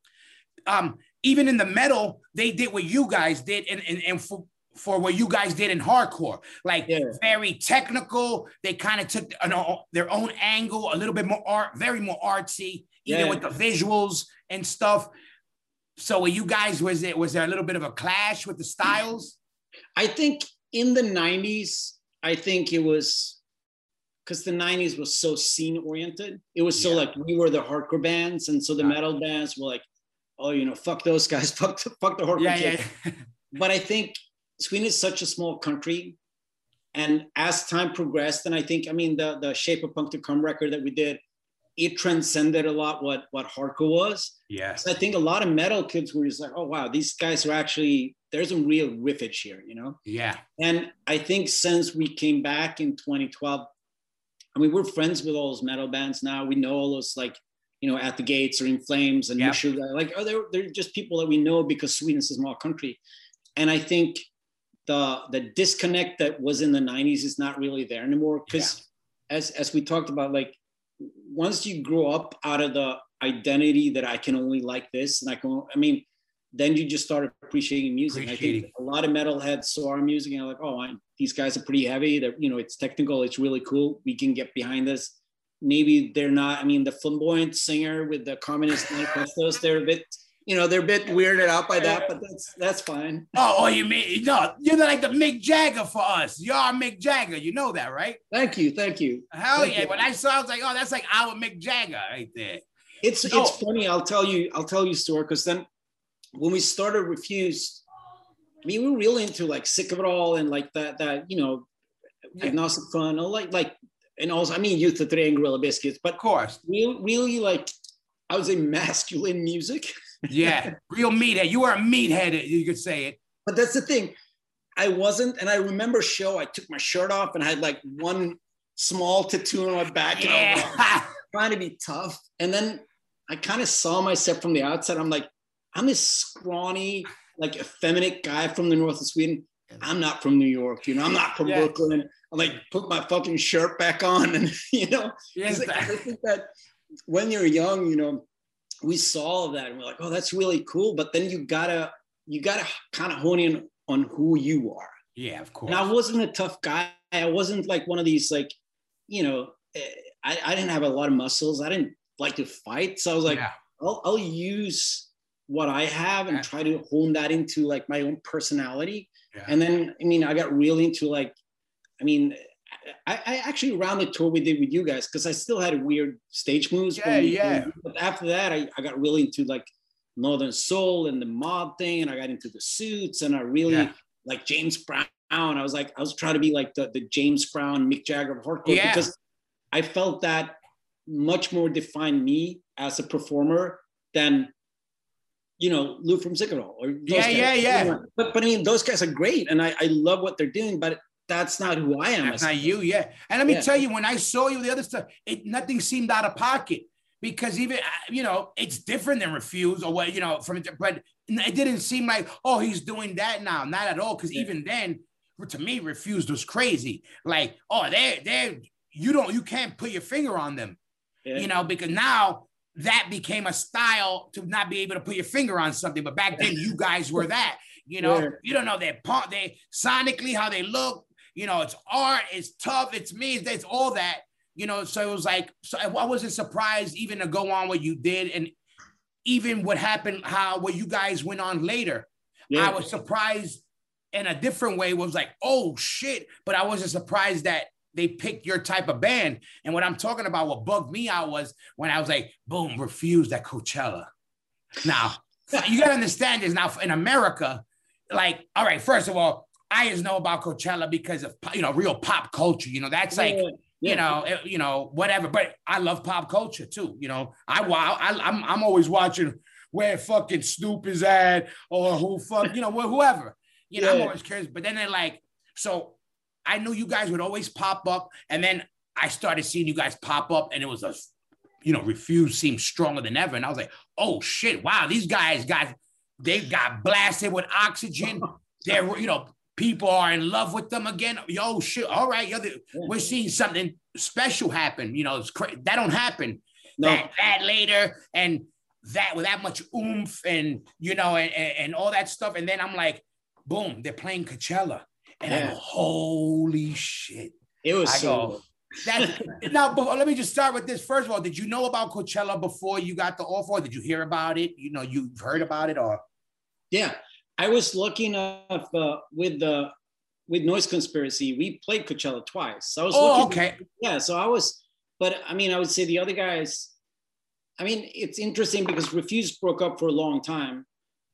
um, even in the metal, they did what you guys did, and and, and for for what you guys did in hardcore, like Yeah. very technical. They kind of took an, their own angle, a little bit more art, very more artsy, even Yeah. with the visuals and stuff. So, were you guys was it was there a little bit of a clash with the styles? I think in the 90s, I think it was because the 90s was so scene oriented. It was so Yeah. like we were the hardcore bands, and so the metal bands were like, oh, you know, fuck those guys, [LAUGHS] fuck the, fuck the hardcore. Yeah, yeah, [LAUGHS] But I think Sweden is such a small country. And as time progressed, and I think, I mean, the, the Shape of Punk to Come record that we did, it transcended a lot what, what hardcore was. yes, So I think a lot of metal kids were just like, oh, wow, these guys are actually, there's some real riffage here, you know? yeah, And I think since we came back in 2012, I mean, we're friends with all those metal bands now. We know all those like, you know, at the gates or in flames and Yep. Meshuggah. Like, oh, they're they're just people that we know because Sweden's a small country. And I think the the disconnect that was in the 90s is not really there anymore. Because as as we talked about, like once you grow up out of the identity that I can only like this, and I can, I mean, then you just start appreciating music. I think a lot of metalheads saw our music and are like, oh, I, these guys are pretty heavy. They're, you know, it's technical. It's really cool. We can get behind this. Maybe they're not. I mean, the flamboyant singer with the communist manifestos, they're a bit, you know, they're a bit weirded out by that, but that's that's fine. Oh, oh, you mean no? You're like the Mick Jagger for us. You're Mick Jagger. You know that, right? Thank you, thank you. Hell Thank yeah! you. When I saw, I was like, oh, that's like our Mick Jagger right there. It's No. it's funny. I'll tell you. I'll tell you, Stuart, because then when we started Refused, I mean, we were really into like sick of it all and like that that you know, Yeah. Agnostic Front, like like, and also I mean, Youth of Today and Gorilla Biscuits, but Of course, really, really like, I would say masculine music. [LAUGHS] yeah, real meathead. You are a meathead. You could say it. But that's the thing. I wasn't, and I remember a show. I took my shirt off and I had like one small tattoo on my back, and I was like, [LAUGHS] trying to be tough. And then I kind of saw myself from the outside. I'm like, I'm this scrawny, like effeminate guy from the north of Sweden. I'm not from New York, you know, I'm not from Yeah. Brooklyn. I'm like put my fucking shirt back on and [LAUGHS] you know, yes, I think that when you're young, you know, we saw that and we're like, oh, that's really cool. But then you gotta, you gotta kind of hone in on who you are. yeah, of course. And I wasn't a tough guy. I wasn't like one of these like, you know, eh, I, I didn't have a lot of muscles. I didn't like to fight. So I was like, yeah. I'll, I'll use what I have and try to hone that into like my own personality. Yeah. And then, I mean, I got really into like, I mean, I, I actually around the tour we did with you guys because I still had weird stage moves. Yeah, yeah. But after that, I, I got really into like Northern Soul and the mod thing, and I got into the suits, and I really Yeah. like James Brown. I was like, I was trying to be like the, the James Brown, Mick Jagger of hardcore Yeah. because I felt that much more defined me as a performer than you know Lou from Sick of It or those Yeah, guys. yeah, yeah. But but I mean those guys are great and I, I love what they're doing, but that's not who I am. That's not you, yeah. And let me Yeah. tell you, when I saw you the other stuff, it nothing seemed out of pocket because even uh, you know it's different than refuse or what you know from but it didn't seem like oh he's doing that now, not at all. Because Yeah. even then, to me, refused was crazy. Like oh they they you don't you can't put your finger on them, Yeah. you know, because now. That became a style to not be able to put your finger on something, but back then you guys were that. You know, Yeah. you don't know their part they sonically how they look, you know, it's art, it's tough, it's me, it's, all that, you know. So it was like, so I I wasn't surprised even to go on what you did, and even what happened, how what you guys went on later. Yeah. I was surprised in a different way. Was like, oh shit, but I wasn't surprised that they picked your type of band. And what I'm talking about, what bugged me out was when I was like, boom, refused at Coachella. Now [LAUGHS] you gotta understand this. Now in America, like, all right, first of all, I just know about Coachella because of you know real pop culture. You know, that's like Yeah. you know, eh, you know, whatever. But I love pop culture too. You know, I wow, I, I'm I'm always watching where fucking Snoop is at or who fuck, you know, wh- whoever. You know, I'm always curious. But then they're like, so I knew you guys would always pop up, and then I started seeing you guys pop up, and it was a, you know, refuse seemed stronger than ever, and I was like, oh shit, wow, these guys got they got blasted with oxygen. [LAUGHS] They're you know. People are in love with them again. Yo, shit. All right, yo, the- we're seeing something special happen. You know, it's crazy. That don't happen. No. That that later and that with that much oomph and you know and, and, and all that stuff. And then I'm like, boom, they're playing Coachella. And I go, holy shit. It was I so go, that [LAUGHS] now but let me just start with this. First of all, did you know about Coachella before you got the offer? Did you hear about it? You know, you've heard about it or Yeah, I was lucky enough uh, with the with Noise Conspiracy. We played Coachella twice. So I was oh, okay. Yeah, so I was, but I mean, I would say the other guys. I mean, it's interesting because Refused broke up for a long time,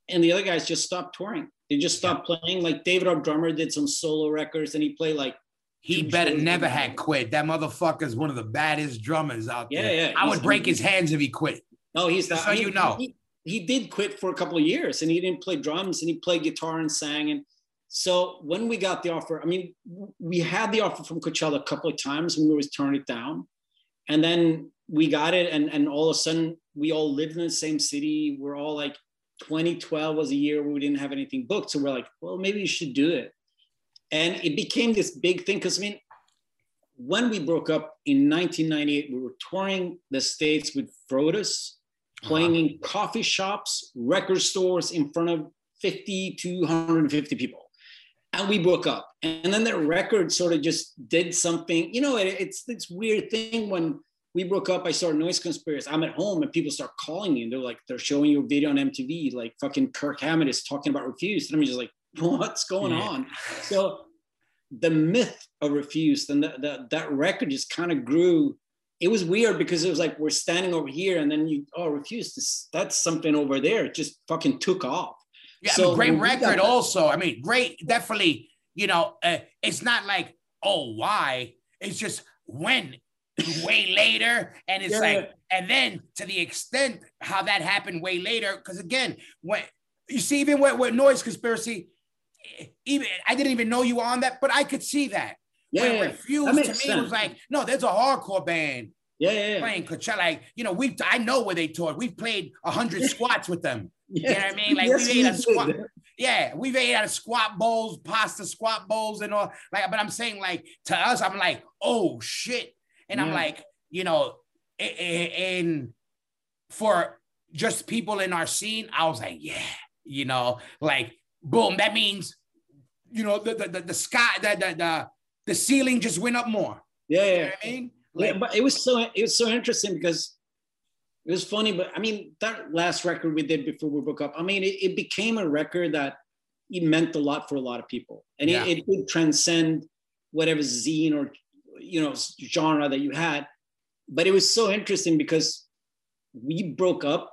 and the other guys just stopped touring. They just stopped playing. Like David, our drummer, did some solo records, and he played like He better never had quit. That motherfucker's one of the baddest drummers out Yeah, there. yeah, I would break his hands if he quit. No, he's not. So you know. He, he did quit for a couple of years and he didn't play drums and he played guitar and sang. And so when we got the offer, I mean, we had the offer from Coachella a couple of times and we always turned it down. And then we got it and, and all of a sudden we all lived in the same city. We're all like 2012 was a year where we didn't have anything booked. So we're like, well, maybe you should do it. And it became this big thing because I mean, when we broke up in 1998, we were touring the States with Frodus, playing in coffee shops, record stores in front of 50 to 150 people. And we broke up. And then that record sort of just did something, you know, it, it's this weird thing when we broke up, I started Noise Conspiracy. I'm at home and people start calling me and they're like, they're showing you a video on MTV, like fucking Kirk Hammett is talking about Refused. And I'm just like, [LAUGHS] what's going Yeah. on? So the myth of Refused and that that that record just kind of grew. It was weird because it was like we're standing over here and then you oh refuse this that's something over there. It just fucking took off. Yeah, I So mean, great record also. I mean, great, definitely, you know, uh, it's not like, oh, why? It's just when [LAUGHS] way later. And it's Yeah. like, and then to the extent how that happened way later, because again, when you see, even with, with Noise Conspiracy, eh, even I didn't even know you were on that, but I could see that. Yeah, when yeah, yeah. Refused to me makes was like, no, there's a hardcore band Yeah, yeah, yeah. playing Coachella. Like, you know, we I know where they toured. We've played hundred [LAUGHS] squats with them. Yeah. You know what I mean? Like Yes, we ate a squat. did. Yeah, we've ate out of squat bowls, pasta squat bowls, and all. Like, but I'm saying, like, to us, I'm like, oh shit, and I'm like, you know, and for just people in our scene, I was like, yeah, you know, like, boom, that means, you know, the the the, the sky, the, the the the ceiling just went up more. Yeah, You yeah. know what I mean? Yeah, but it was so it was so interesting because it was funny. But I mean, that last record we did before we broke up, I mean, it, it became a record that it meant a lot for a lot of people, and Yeah. it, it did transcend whatever zine or you know genre that you had. But it was so interesting because we broke up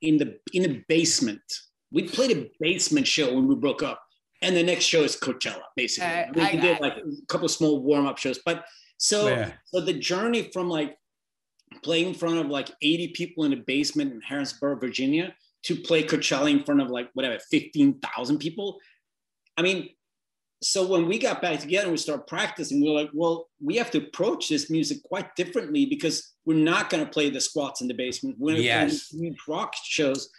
in the in a basement. We played a basement show when we broke up, and the next show is Coachella, basically. Uh, we I- did I- like a couple of small warm up shows, but so Yeah. so the journey from like playing in front of like 80 people in a basement in Harrisonburg, Virginia, to play Coachella in front of like whatever 15,000 people. I mean, so when we got back together and we started practicing, we are like, well, we have to approach this music quite differently because we're not going to play the squats in the basement. We're going to Yes. play huge rock shows.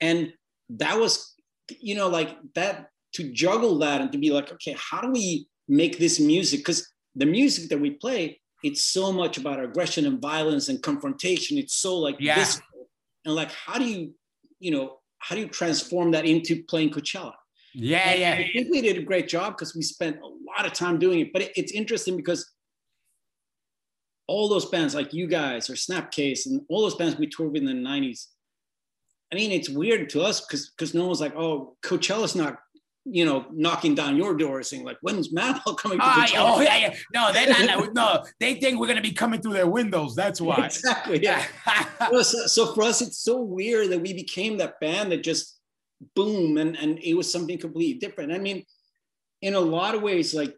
And that was, you know, like that to juggle that and to be like, okay, how do we make this music? Because the music that we play, it's so much about aggression and violence and confrontation. It's so like Yeah. visceral. And like, how do you, you know, how do you transform that into playing Coachella? yeah, And yeah. I think we did a great job because we spent a lot of time doing it. But it- it's interesting because all those bands like you guys or Snapcase and all those bands we toured with in the 90s. I mean, it's weird to us because because no one's like, oh, Coachella's not, you know, knocking down your door saying like, when's Madball coming to the oh yeah, yeah. No, they're not. No, they think we're gonna be coming through their windows. That's why. Exactly. Yeah. [LAUGHS] So, so for us, it's so weird that we became that band that just boom and, and it was something completely different. I mean, in a lot of ways, like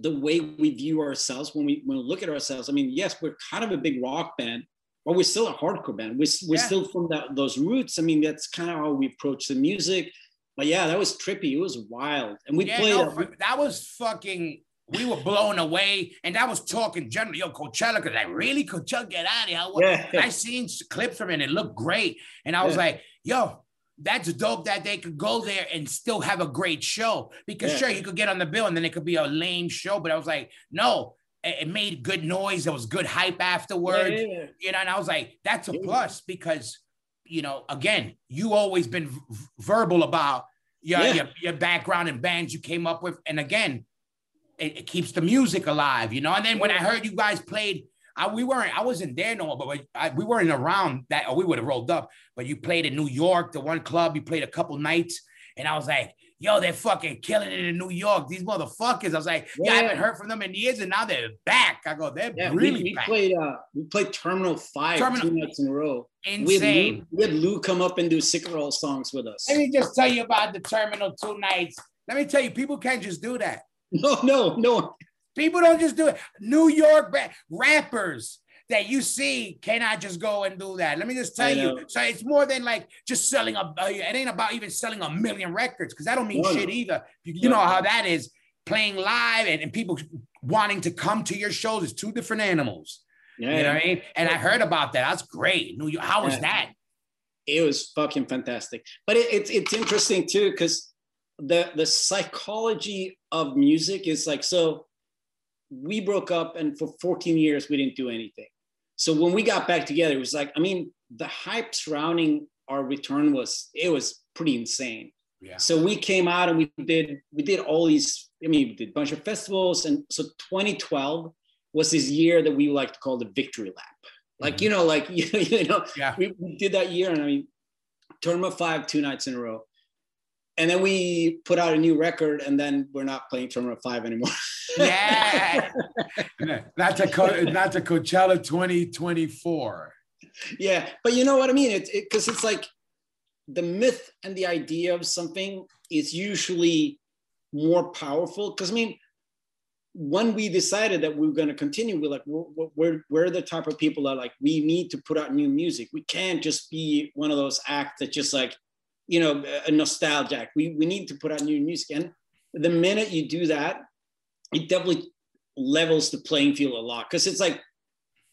the way we view ourselves when we when we look at ourselves. I mean, yes, we're kind of a big rock band, but we're still a hardcore band. We're, we're Yeah. still from that, those roots. I mean, that's kind of how we approach the music. But yeah, that was trippy. It was wild, and we Yeah, played. no, fu- that was fucking. We were blown away, and that was talking generally. Yo, Coachella, because I really, Coachella, get out of here. What- Yeah. I seen clips from it, and it looked great. And I was Yeah. like, yo, that's dope that they could go there and still have a great show. Because Yeah. sure, you could get on the bill, and then it could be a lame show. But I was like, no, it, made good noise. There was good hype afterwards yeah, yeah, you know, and I was like, that's a plus because, you know, again, you always been v- verbal about your, Yeah. your your background and bands you came up with, and again, it, it keeps the music alive, you know. And then when I heard you guys played, I, we weren't, I wasn't there no more, but we, I, we weren't around that, or we would have rolled up. But you played in New York, the one club, you played a couple nights, and I was like, yo, they're fucking killing it in New York. These motherfuckers. I was like, yeah, I haven't heard from them in years, and now they're back. I go, they're Yeah, really we, we back. played. Uh, we played Terminal Five Terminal- two nights in a row. We had, Insane. Lou, we had Lou come up and do sick roll songs with us. Let me just tell you about the terminal two nights. Let me tell you, people can't just do that. [LAUGHS] No, no, no. People don't just do it. New York rappers that you see cannot just go and do that. Let me just tell you. So it's more than like just selling a. It ain't about even selling a million records because that don't mean No, shit either. You, you No. know how that is. Playing live and, and people wanting to come to your shows is two different animals. Yeah, You know what I mean? And I heard about that. That's great. New York. How was Yeah. that? it was fucking fantastic. But it, it's it's interesting too because the the psychology of music is like so. We broke up, and for 14 years we didn't do anything. So when we got back together, it was like I mean, the hype surrounding our return was it was pretty insane. Yeah. So we came out and we did we did all these. I mean, we did a bunch of festivals, and so 2012 was this year that we like to call the victory lap. Like mm-hmm. you know, like you, [LAUGHS] you know, Yeah. we, we did that year, and I mean, turn Terminal Five two nights in a row, and then we put out a new record, and then we're not playing Terminal Five anymore. [LAUGHS] Yeah. [LAUGHS] not to Co- not to Coachella 2024. yeah, but you know what I mean? It's because it's like the myth and the idea of something is usually more powerful. Because I mean, when we decided that we were going to continue, we're like, we're, we're, we're the type of people that like we need to put out new music. We can't just be one of those acts that just like, you know, a nostalgia act. We we need to put out new music. And the minute you do that, it definitely levels the playing field a lot because it's like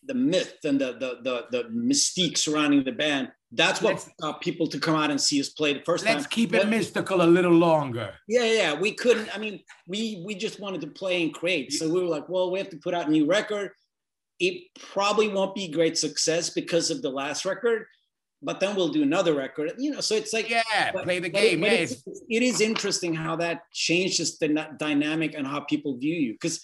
the myth and the the the, the mystique surrounding the band. That's what Let's- got people to come out and see us play the 1st time. Let's keep it But- mystical a little longer. yeah, yeah, we couldn't. I mean, we we just wanted to play and create. So we were like, well, we have to put out a new record. It probably won't be great success because of the last record, but then we'll do another record. You know, so it's like Yeah, but- play the it- game. but Yeah, it's, it's- it is interesting how that changes the dynamic and how people view you. Because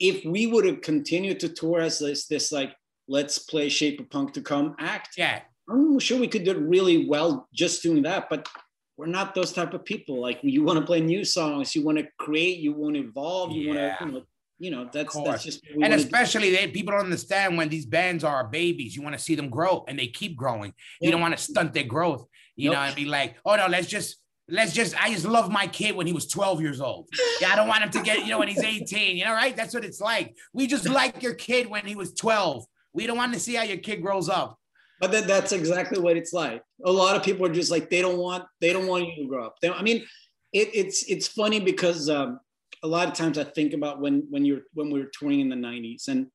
if we would have continued to tour as this, this like let's play Shape of Punk to Come act, yeah. I'm sure we could do it really well just doing that, but we're not those type of people. Like you want to play new songs, you want to create, you want to evolve, you Yeah. want to, you know, you know, that's that's just And do. especially they people don't understand when these bands are babies. You want to see them grow and they keep growing. You don't want to stunt their growth. You Nope. know, and be like, oh no, let's just let's just I just love my kid when he was 12 years old. Yeah, I don't want him to get, you know, when he's 18. You know, right? That's what it's like. We just [LAUGHS] like your kid when he was 12. We don't want to see how your kid grows up. But that, that's exactly what it's like. A lot of people are just like they don't want they don't want you to grow up. They, I mean, it, it's it's funny because um, a lot of times I think about when when you're when we were touring in the '90s, and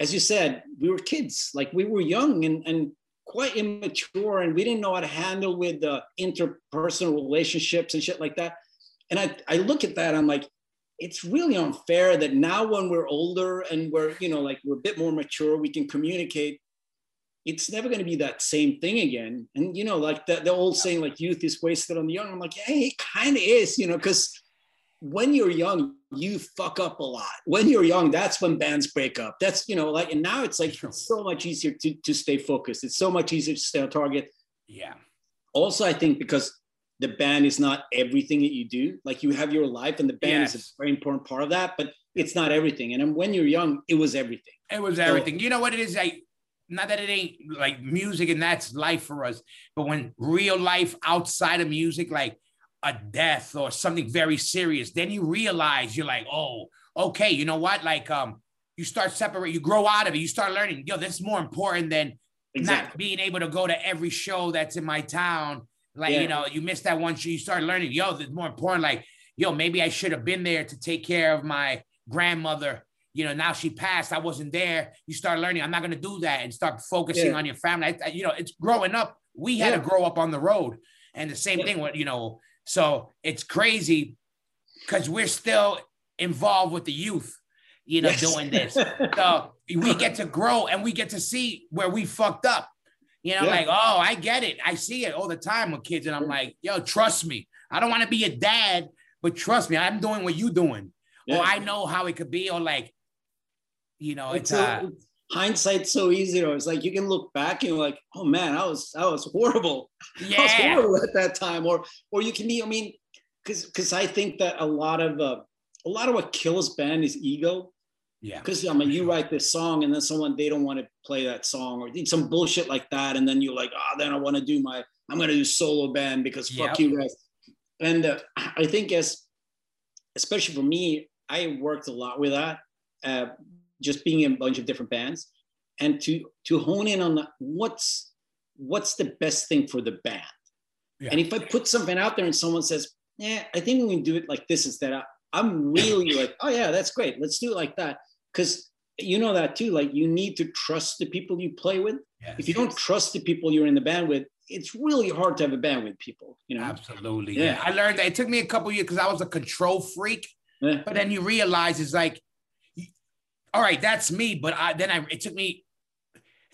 as you said, we were kids, like we were young and and quite immature, and we didn't know how to handle with the interpersonal relationships and shit like that. And I I look at that, I'm like, it's really unfair that now when we're older and we're you know like we're a bit more mature, we can communicate it's never going to be that same thing again. And you know, like the, the old saying, like youth is wasted on the young. I'm like, hey, it kind of is, you know, because when you're young, you fuck up a lot. When you're young, that's when bands break up. That's you know, like, and now it's like it's so much easier to, to stay focused. It's so much easier to stay on target. Yeah. Also, I think because the band is not everything that you do. Like you have your life, and the band is a very important part of that, but it's not everything. And when you're young, it was everything. It was everything. You know what it is? Like, not that it ain't like music and that's life for us, but when real life outside of music, like a death or something very serious, then you realize you're like, oh, okay, you know what? Like, um, you start separate, you grow out of it, you start learning, yo, this is more important than Exactly. not being able to go to every show that's in my town. Like, Yeah. you know, you missed that one show, you start learning, yo, it's more important. Like, yo, maybe I should have been there to take care of my grandmother. You know, now she passed, I wasn't there. You start learning, I'm not gonna do that and start focusing Yeah. on your family. I- you know, it's growing up. We had Yeah. to grow up on the road. And the same thing with, you know, so it's crazy because we're still involved with the youth, you know, Yes. doing this. [LAUGHS] So we get to grow and we get to see where we fucked up. You know, Yeah. like, oh, I get it. I see it all the time with kids. And I'm like, yo, trust me. I don't want to be a dad, but trust me, I'm doing what you're doing. Yeah. Or I know how it could be. Or like, you know, it's, It's so- uh, it's- hindsight's so easy though. It's like you can look back and you're like, oh man, I was I was horrible. Yeah. [LAUGHS] I was horrible at that time. Or or you can be, I mean, because because I think that a lot of uh, a lot of what kills band is ego. Yeah. Because I mean, you write this song and then someone they don't want to play that song or some bullshit like that, and then you're like, oh, then I want to do my I'm gonna do solo band because fuck Yep. you guys. And uh, I think as especially for me, I worked a lot with that, uh, just being in a bunch of different bands, and to to hone in on the, what's what's the best thing for the band. Yeah. And if I put something out there and someone says, "Yeah, I think we can do it like this instead," I, I'm really [LAUGHS] like, "Oh yeah, that's great. Let's do it like that." Because you know that too. Like you need to trust the people you play with. Yes. If you don't trust the people you're in the band with, it's really hard to have a band with people. You know. Absolutely. Yeah. Yeah. I learned that it took me a couple years because I was a control freak. Yeah. But then you realize it's like, all right, that's me. But I then I it took me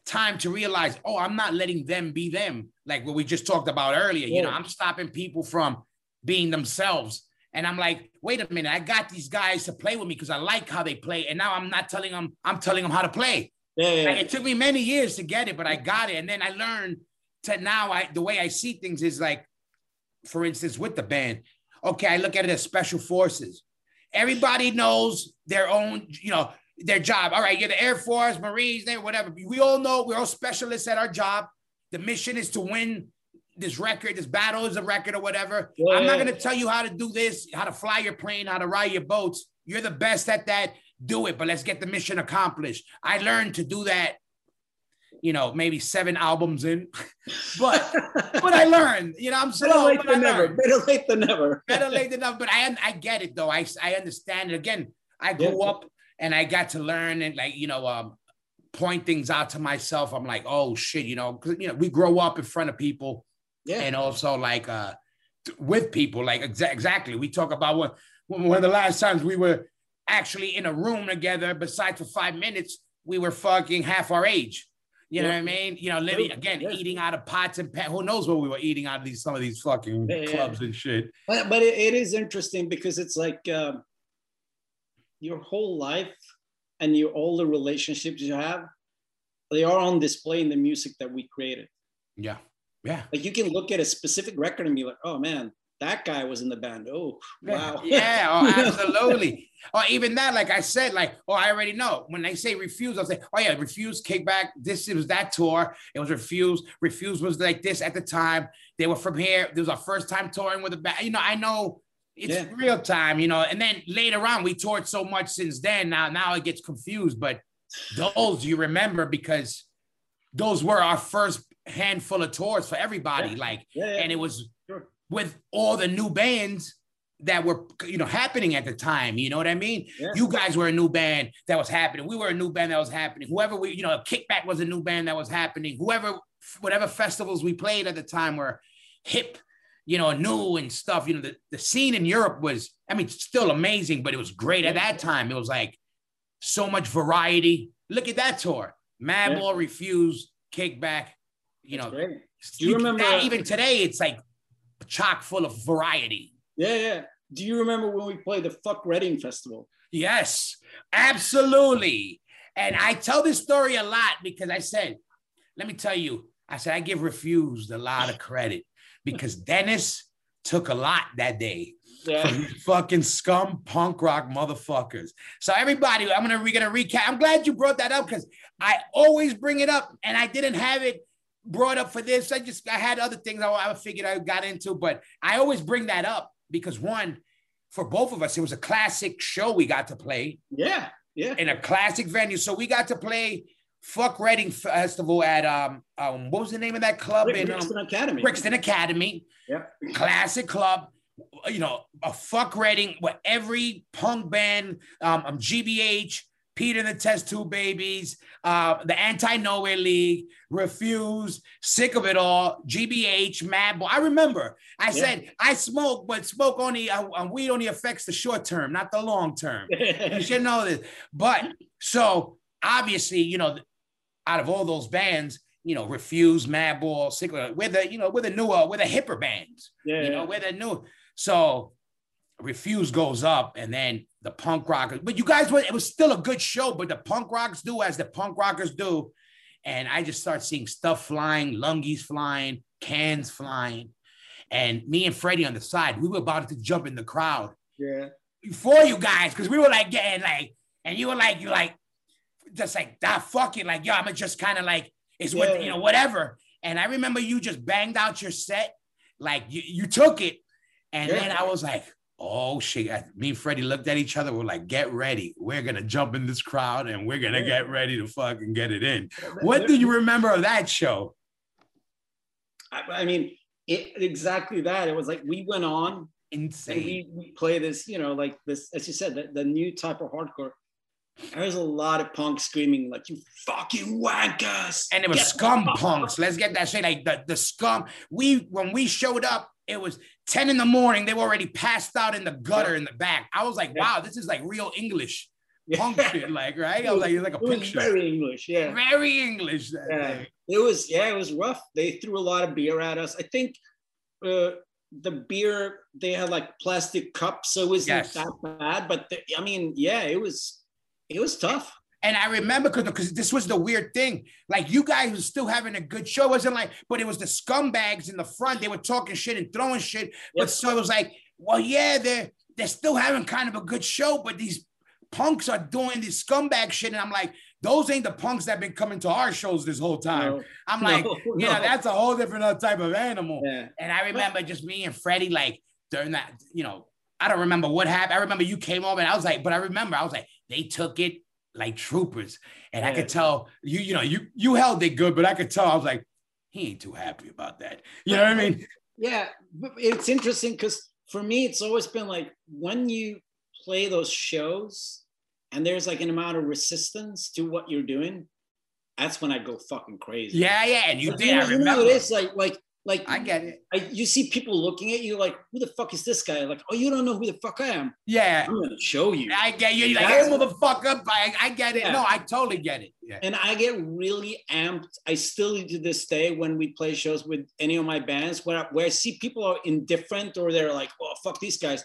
time to realize, oh, I'm not letting them be them. Like what we just talked about earlier. You know, I'm stopping people from being themselves. And I'm like, wait a minute, I got these guys to play with me because I like how they play. And now I'm not telling them, I'm telling them how to play. Yeah, yeah, Like, yeah. it took me many years to get it, but I got it. And then I learned to now I the way I see things is like, for instance, with the band. Okay, I look at it as special forces. Everybody knows their own, you know, their job. All right, you're the Air Force, Marines, there, whatever. We all know we're all specialists at our job. The mission is to win this record, this battle is a record or whatever. Yeah, I'm not gonna tell you how to do this, how to fly your plane, how to ride your boats. You're the best at that. Do it, but let's get the mission accomplished. I learned to do that, you know, maybe seven albums in, [LAUGHS] but but I learned, you know, I'm Better slow, late than never. Better late than never. Better late than never. But I I get it though. I I understand it. Again, I grew Yeah. up and I got to learn and like you know um point things out to myself. I'm like, oh shit, you know, you know, we grow up in front of people Yeah. and also like uh with people like exa- exactly we talk about what when one of the last times we were actually in a room together besides for five minutes we were fucking half our age you know Yeah. what i mean you know living again Yeah. eating out of pots and pans who knows what we were eating out of these some of these fucking yeah. clubs and shit But, but it, it is interesting because it's like um, your whole life and your all the relationships you have, they are on display in the music that we created. yeah yeah Like you can look at a specific record and be like, oh man, that guy was in the band. Oh, wow. Yeah, oh, [LAUGHS] absolutely. [LAUGHS] or even that, like I said, like, oh, I already know. When they say refused, I'll say, oh yeah, refused, kickback. This it was that tour. It was refused. Refused was like this at the time. They were from here. This was our first time touring with a band. You know, I know it's Yeah. real time, you know. And then later on, we toured so much since then. Now, now it gets confused. But those you remember because those were our first handful of tours for everybody. Yeah. Like, Yeah, and it was Sure. with all the new bands that were you know happening at the time you know what i mean you guys were a new band that was happening we were a new band that was happening whoever we you know kickback was a new band that was happening whoever whatever festivals we played at the time were hip you know new and stuff. You know the, the scene in europe was i mean still amazing but it was great at that time. It was like so much variety. Look at that tour. Madball refused kickback you know. Great. Do you you- remember- that- even today it's like chock full of variety. Yeah, yeah. Do you remember when we played the Fuck Reading Festival? yes absolutely. And i tell this story a lot because i said let me tell you i said i give refused a lot of credit because dennis took a lot that day from fucking scum punk rock motherfuckers. So everybody, I'm gonna we're gonna recap. I'm glad you brought that up because I always bring it up, and I didn't have it brought up for this. I just I had other things I, I figured I got into, but I always bring that up because one, for both of us, it was a classic show we got to play Yeah, yeah. in a classic venue. So we got to play Fuck Reading Festival at um, um what was the name of that club Rick- in um, Brixton Academy. Brixton Academy, Yeah. classic club. You know, a fuck Reading where every punk band, um, um GBH, Peter and the Test Tube Babies, uh, the Anti Nowhere League, Refused, Sick of It All, GBH, Madball. I remember I Yeah. said I smoke, but smoke only uh, uh, weed only affects the short term, not the long term. [LAUGHS] You should know this. But so obviously, you know, out of all those bands, you know, Refused, Madball, Sick of It, we're the, you know, we're the newer, we're the hipper bands. yeah, You know, we're the new. So Refused goes up and then the punk rockers, but you guys were, it was still a good show, but the punk rockers do as the punk rockers do. And I just start seeing stuff flying, lungies flying, cans flying. And me and Freddie on the side, we were about to jump in the crowd yeah. before you guys, because we were like getting like, and you were like, you like, just like that fucking like, yo, I'm just kind of like, it's what you know, whatever. And I remember you just banged out your set, like you, you took it, and Yeah. then I was like, oh shit. I- Me and Freddie looked at each other. We're like, get ready. We're gonna jump in this crowd and we're gonna Yeah. get ready to fucking get it in. What do you remember of that show? I, I mean, it, exactly that. It was like we went on and Insane. we, we play this, you know, like this, as you said, the, the new type of hardcore. There's a lot of punk screaming like "you fucking wankers," and it was Get scum punks. Let's get that straight. Like the, the scum. We when we showed up, it was 10 in the morning. They were already passed out in the gutter in the back. I was like, Yeah. wow, this is like real English Yeah. punk [LAUGHS] shit. Like, right? I was like, it's like a It was picture. very English, yeah. Very English. that Yeah. thing. It was yeah, it was rough. They threw a lot of beer at us. I think uh, the beer they had like plastic cups, so it wasn't Yes. that bad. But the, I mean, yeah, it was it was tough. And I remember because this was the weird thing. Like you guys were still having a good show. It wasn't like, but it was the scumbags in the front. They were talking shit and throwing shit. But Yep. so it was like, well, yeah, they're they're still having kind of a good show, but these punks are doing this scumbag shit. And I'm like, those ain't the punks that been coming to our shows this whole time. No, I'm like, [LAUGHS] no, you know, no. that's a whole different other type of animal. yeah. And I remember just me and Freddie, like during that, you know, I don't remember what happened. I remember you came over and I was like, but I remember I was like, they took it like troopers. And I could tell you, you know, you you held it good, but I could tell I was like, he ain't too happy about that. You know what I mean? [LAUGHS] Yeah, it's interesting because for me, it's always been like when you play those shows and there's like an amount of resistance to what you're doing, that's when I go fucking crazy. Yeah, yeah. And you did. I know- know remember. it is like like like I get it. I, you see people looking at you like, who the fuck is this guy? Like, oh, you don't know who the fuck I am. Yeah. I'm gonna show you. I get you. You're like, hey, motherfucker. I, I get it. Yeah. No, I totally get it. Yeah. and I get really amped. I still to this day when we play shows with any of my bands, where I, where I see people are indifferent or they're like, "Oh fuck these guys,"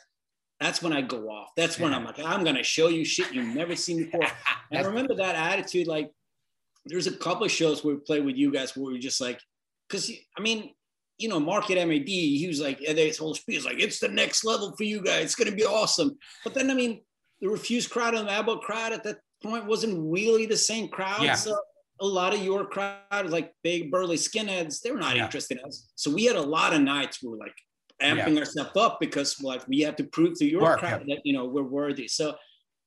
that's when I go off. That's when I'm like, "I'm gonna show you shit you've never seen [LAUGHS] before." And I remember that attitude. Like, there's a couple of shows where we played with you guys where we are just like, because I mean, you know, Mark at MAD, he was like, his whole speech was like, "It's the next level for you guys. It's gonna be awesome." But then, I mean, the Refused crowd and the Madball crowd at that point wasn't really the same crowd. Yeah. So a lot of your crowd, like big burly skinheads, they were not Yeah. interested in us. So we had a lot of nights where we we're like amping ourselves up because like we have to prove to your Work, crowd that you know we're worthy. So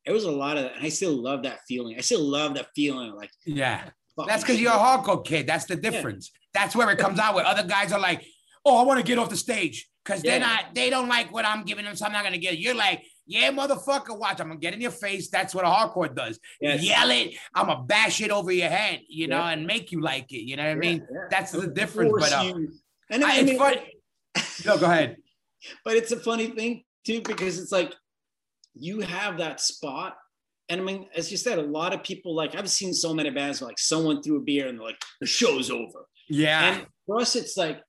it was a lot of that. And I still love that feeling. I still love that feeling. Like Yeah. That's because you're a hardcore kid. That's the difference. That's where it comes out where other guys are like, oh, I want to get off the stage. Because they're not, they don't like what I'm giving them, so I'm not gonna get it. You're like, yeah, motherfucker, watch. I'm gonna get in your face. That's what a hardcore does. Yes. Yell it, I'm gonna bash it over your head, you know, Yeah. and make you like it. You know what I mean? yeah. That's the difference. But uh, and I- I it's mean, funny. [LAUGHS] no, go ahead. but it's a funny thing too because it's like you have that spot and i mean as you said a lot of people like i've seen so many bands where, like someone threw a beer and they're like the show's over Yeah. and for us it's like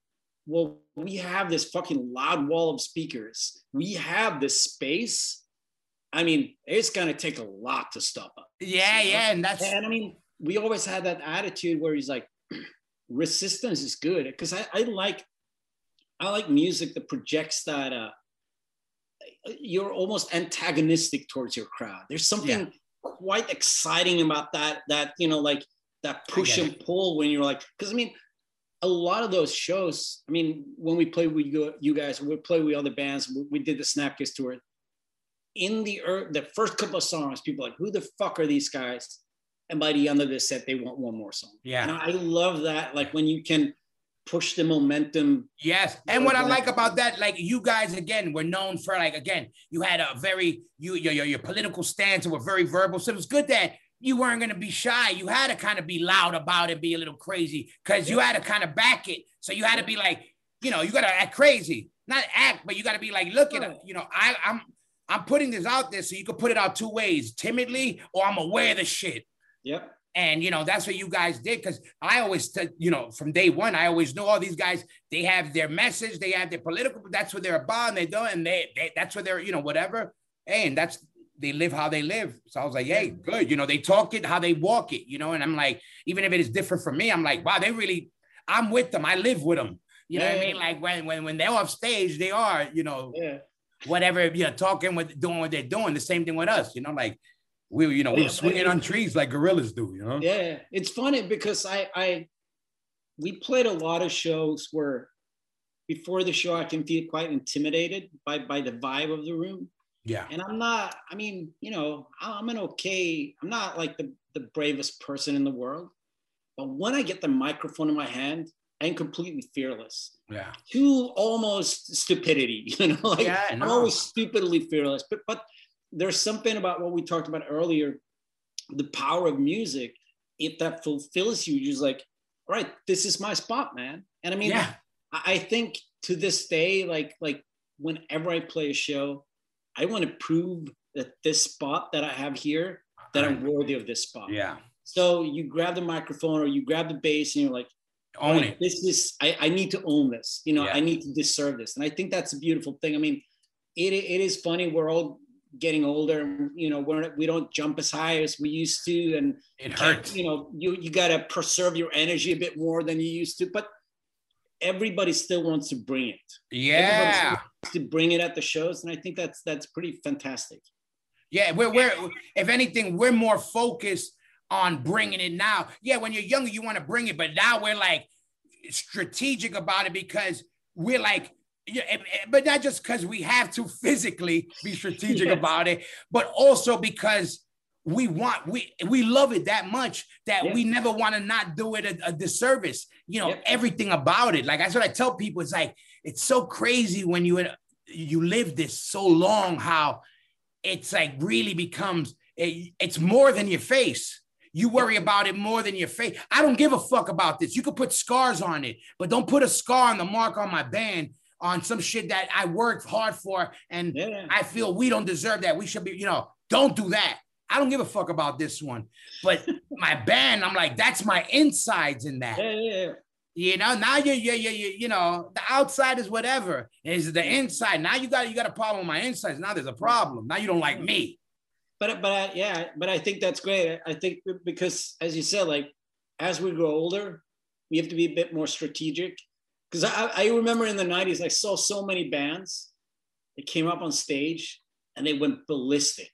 well we have this fucking loud wall of speakers. We have this space. I mean it's to take a lot to stop us yeah, yeah. And that's and i mean we always had that attitude where he's like [CLEARS THROAT] resistance is good. Because I, I like i like music that projects that uh you're almost antagonistic towards your crowd. There's something quite exciting about that that you know like that push and pull when you're like because i mean a lot of those shows i mean when we play with you, you guys we play with other bands we, we did the Snapcase tour in the er- the first couple of songs, people are like, who the fuck are these guys? And by the end of the set, they want one more song. Yeah. And I love that. Like when you can push the momentum. Yes. And what I like about that, like you guys again were known for like again, you had a very you your your, your political stance and were very verbal. So it was good that you weren't gonna be shy. You had to kind of be loud about it, be a little crazy, because you had to kind of back it. So you had to be like, you know, you gotta act crazy. Not act, but you gotta be like, look at it. You know, I I'm I'm putting this out there so you can put it out two ways, timidly or I'm aware of the shit. Yep. And you know that's what you guys did because I always, t- you know, from day one, I always know all these guys. They have their message, they have their political. That's what they're about, and they do, and they, they that's what they're, you know, whatever. Hey, and that's they live how they live. So I was like, hey, good. You know, they talk it how they walk it. You know, and I'm like, even if it is different from me, I'm like, wow, they really. I'm with them. I live with them. You know what I mean? Like when when when they're off stage, they are, you know, Yeah. whatever, you know, talking with doing what they're doing. The same thing with us, you know, like we, you know, we are swinging on trees like gorillas do, you know. Yeah. It's funny because I I we played a lot of shows where before the show I can feel quite intimidated by by the vibe of the room. Yeah. and I'm not. I mean, you know, I'm an okay. I'm not like the the bravest person in the world, but when I get the microphone in my hand, I'm completely fearless. Yeah. To almost stupidity, [LAUGHS] you know, like Yeah, I'm no. always stupidly fearless. But but there's something about what we talked about earlier, the power of music. If that fulfills you, you're just like, all right, this is my spot, man. And I mean, Yeah. I I think to this day, like like whenever I play a show, I want to prove that this spot that I have here, that I'm worthy of this spot. Yeah. So you grab the microphone or you grab the bass and you're like, Own "Right, it. This is I, I need to own this. You know, Yeah. I need to deserve this. And I think that's a beautiful thing. I mean, it it is funny. We're all getting older. and, You know, we're we don't jump as high as we used to, and It hurts. You know, you you got to preserve your energy a bit more than you used to, but everybody still wants to bring it Yeah. to bring it at the shows, and I think that's that's pretty fantastic. Yeah. We're, we're, if anything, we're more focused on bringing it now. Yeah. When you're younger, you want to bring it, but now we're like strategic about it because we're like, yeah, but not just because we have to physically be strategic Yes. about it, but also because we want we we love it that much that Yeah. we never want to not do it a, a disservice. You know everything about it. Like that's what I tell people. It's like it's so crazy when you you live this so long how it's like really becomes it, it's more than your face. You worry about it more than your face. I don't give a fuck about this. You could put scars on it, but don't put a scar on the mark on my band on some shit that I worked hard for and Yeah, I feel we don't deserve that. We should be, you know, don't do that. I don't give a fuck about this one. But [LAUGHS] my band, I'm like, that's my insides in that. yeah, yeah. yeah. You know, now you you you you you know, the outside is whatever. Is the inside. Now you got you got a problem with my insides. Now there's a problem. Now you don't like me. But but I, yeah, but I think that's great. I think because as you said, like as we grow older, we have to be a bit more strategic. Because I, I remember in the '90s, I saw so many bands that came up on stage and they went ballistic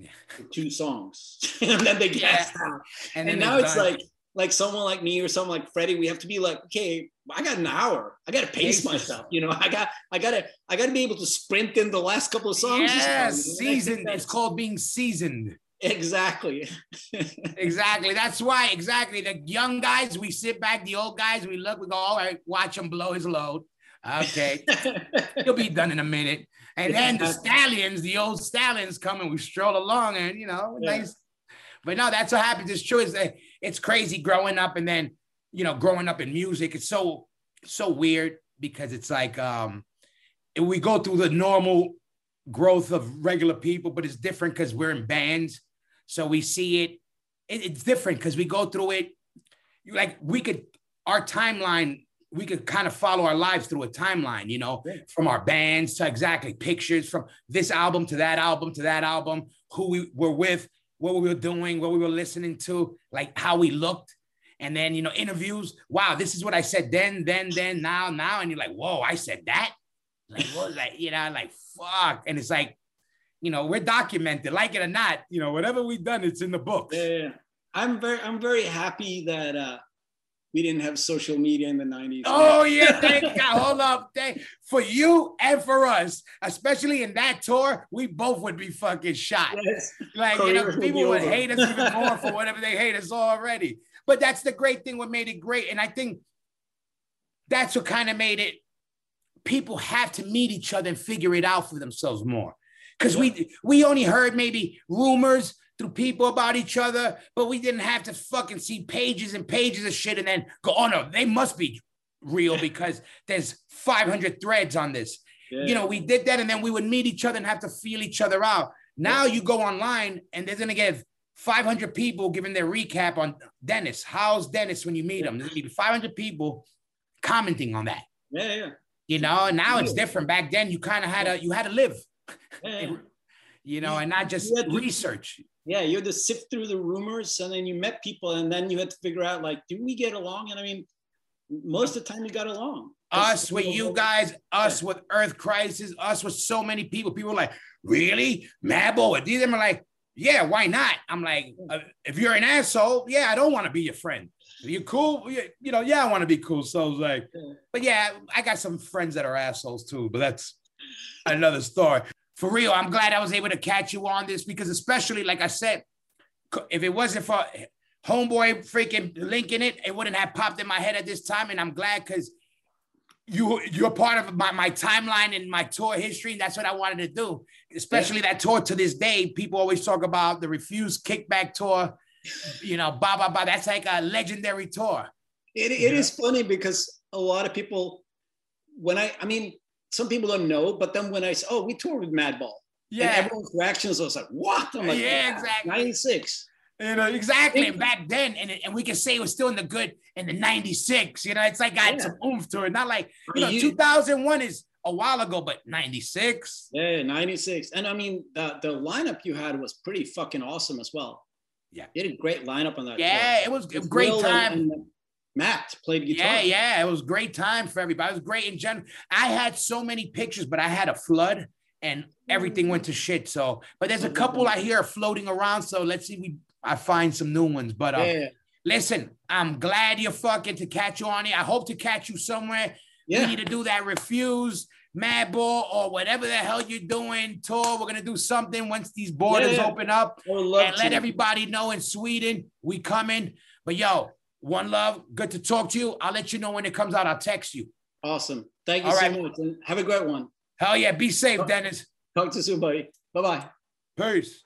Yeah. two songs, [LAUGHS] and then they Yeah. out. And, and now it's done. like like someone like me or someone like Freddie, we have to be like, okay, I got an hour. I got to pace myself. You know, I got I got to I got to be able to sprint in the last couple of songs. as well, yeah, you know? And seasoned. It's that's- called being seasoned. exactly. [LAUGHS] Exactly. That's why. Exactly. The young guys, we sit back. The old guys, we look. We go, all right, watch him blow his load. Okay, [LAUGHS] he'll be done in a minute. And then the stallions, the old stallions, come and we stroll along, and you know, Yeah. nice. But no, that's what happens. It's true. It's, uh, it's crazy growing up, and then you know, growing up in music. It's so so weird because it's like um, we go through the normal growth of regular people, but it's different because we're in bands. So we see it. it it's different because we go through it. Like we could, our timeline, we could kind of follow our lives through a timeline, you know, Yeah. from our bands to exactly pictures from this album to that album to that album, who we were with, what we were doing, what we were listening to, like how we looked. And then, you know, interviews. Wow, this is what I said then, then, then, now, now. And you're like, whoa, I said that. Like, what? Like, you know, like, fuck. And it's like, you know, we're documented, like it or not. You know, whatever we've done, it's in the books. Yeah, yeah. I'm very I'm very happy that uh, we didn't have social media in the 90s. Oh yeah, thank God. Hold up. Thank for you and for us, especially in that tour, we both would be fucking shot. Yes. Like you know, people would over. hate us even more for whatever they hate us already. But that's the great thing, what made it great. And I think that's what kind of made it people have to meet each other and figure it out for themselves more. Because we we only heard maybe rumors through people about each other, but we didn't have to fucking see pages and pages of shit and then go, oh no, they must be real because there's 500 threads on this. Yeah. You know, we did that and then we would meet each other and have to feel each other out. Now you go online and they're gonna get 500 people giving their recap on Dennis. How's Dennis when you meet him? There's gonna be 500 people commenting on that. yeah, yeah. You know, and now it's different. Back then, you kind of had to you had to live, yeah, yeah. You know, and not just to- research. Yeah, you had to sift through the rumors and then you met people and then you had to figure out like, do we get along? And I mean, most of the time you got along. Us with you guys, us with Earth Crisis, us with so many people. People were like, really, Madball? These of them are like, yeah, why not? I'm like, uh, if you're an asshole, yeah, I don't want to be your friend. Are you cool? You know, yeah, I want to be cool. So I was like, Yeah. but yeah, I got some friends that are assholes too, but that's another story. For real, I'm glad I was able to catch you on this because, especially like I said, if it wasn't for homeboy freaking linking it, it wouldn't have popped in my head at this time. And I'm glad because you you're part of my, my timeline and my tour history. That's what I wanted to do. Especially that tour to this day. People always talk about the refused kickback tour. You know, blah blah blah. That's like a legendary tour. It, it Yeah. is funny because a lot of people, when I, I mean, some people don't know, but then when I say, oh, we toured with Madball. And Yeah, everyone's reactions was like, what? I'm like, Yeah, exactly. 96. you know exactly. And back then, and and we can say it was still in the good in the '96. You know, it's like got Yeah. some oomph to it. Not like you know, You- 2001 is a while ago, but '96. Yeah, 96. And I mean, the, the lineup you had was pretty fucking awesome as well. Yeah. You had a great lineup on that. Yeah, it was a great Will time. and- and Matt played guitar. Yeah, yeah, it was great time for everybody. It was great in general. I had so many pictures, but I had a flood and everything went to shit. So, but there's a couple I hear floating around. So let's see, we I find some new ones. But uh, Yeah, listen, I'm glad you're fucking to catch you on it. I hope to catch you somewhere. yeah. We need to do that refused, Madball, or whatever the hell you're doing tour. We're gonna do something once these borders Yeah. open up I would love and let everybody know in Sweden we coming. But yo, one love, good to talk to you. I'll let you know when it comes out. I'll text you. Awesome. Thank you All so right. much. And have a great one. Hell yeah, be safe, Dennis. Talk to you soon, buddy. Bye bye. Peace.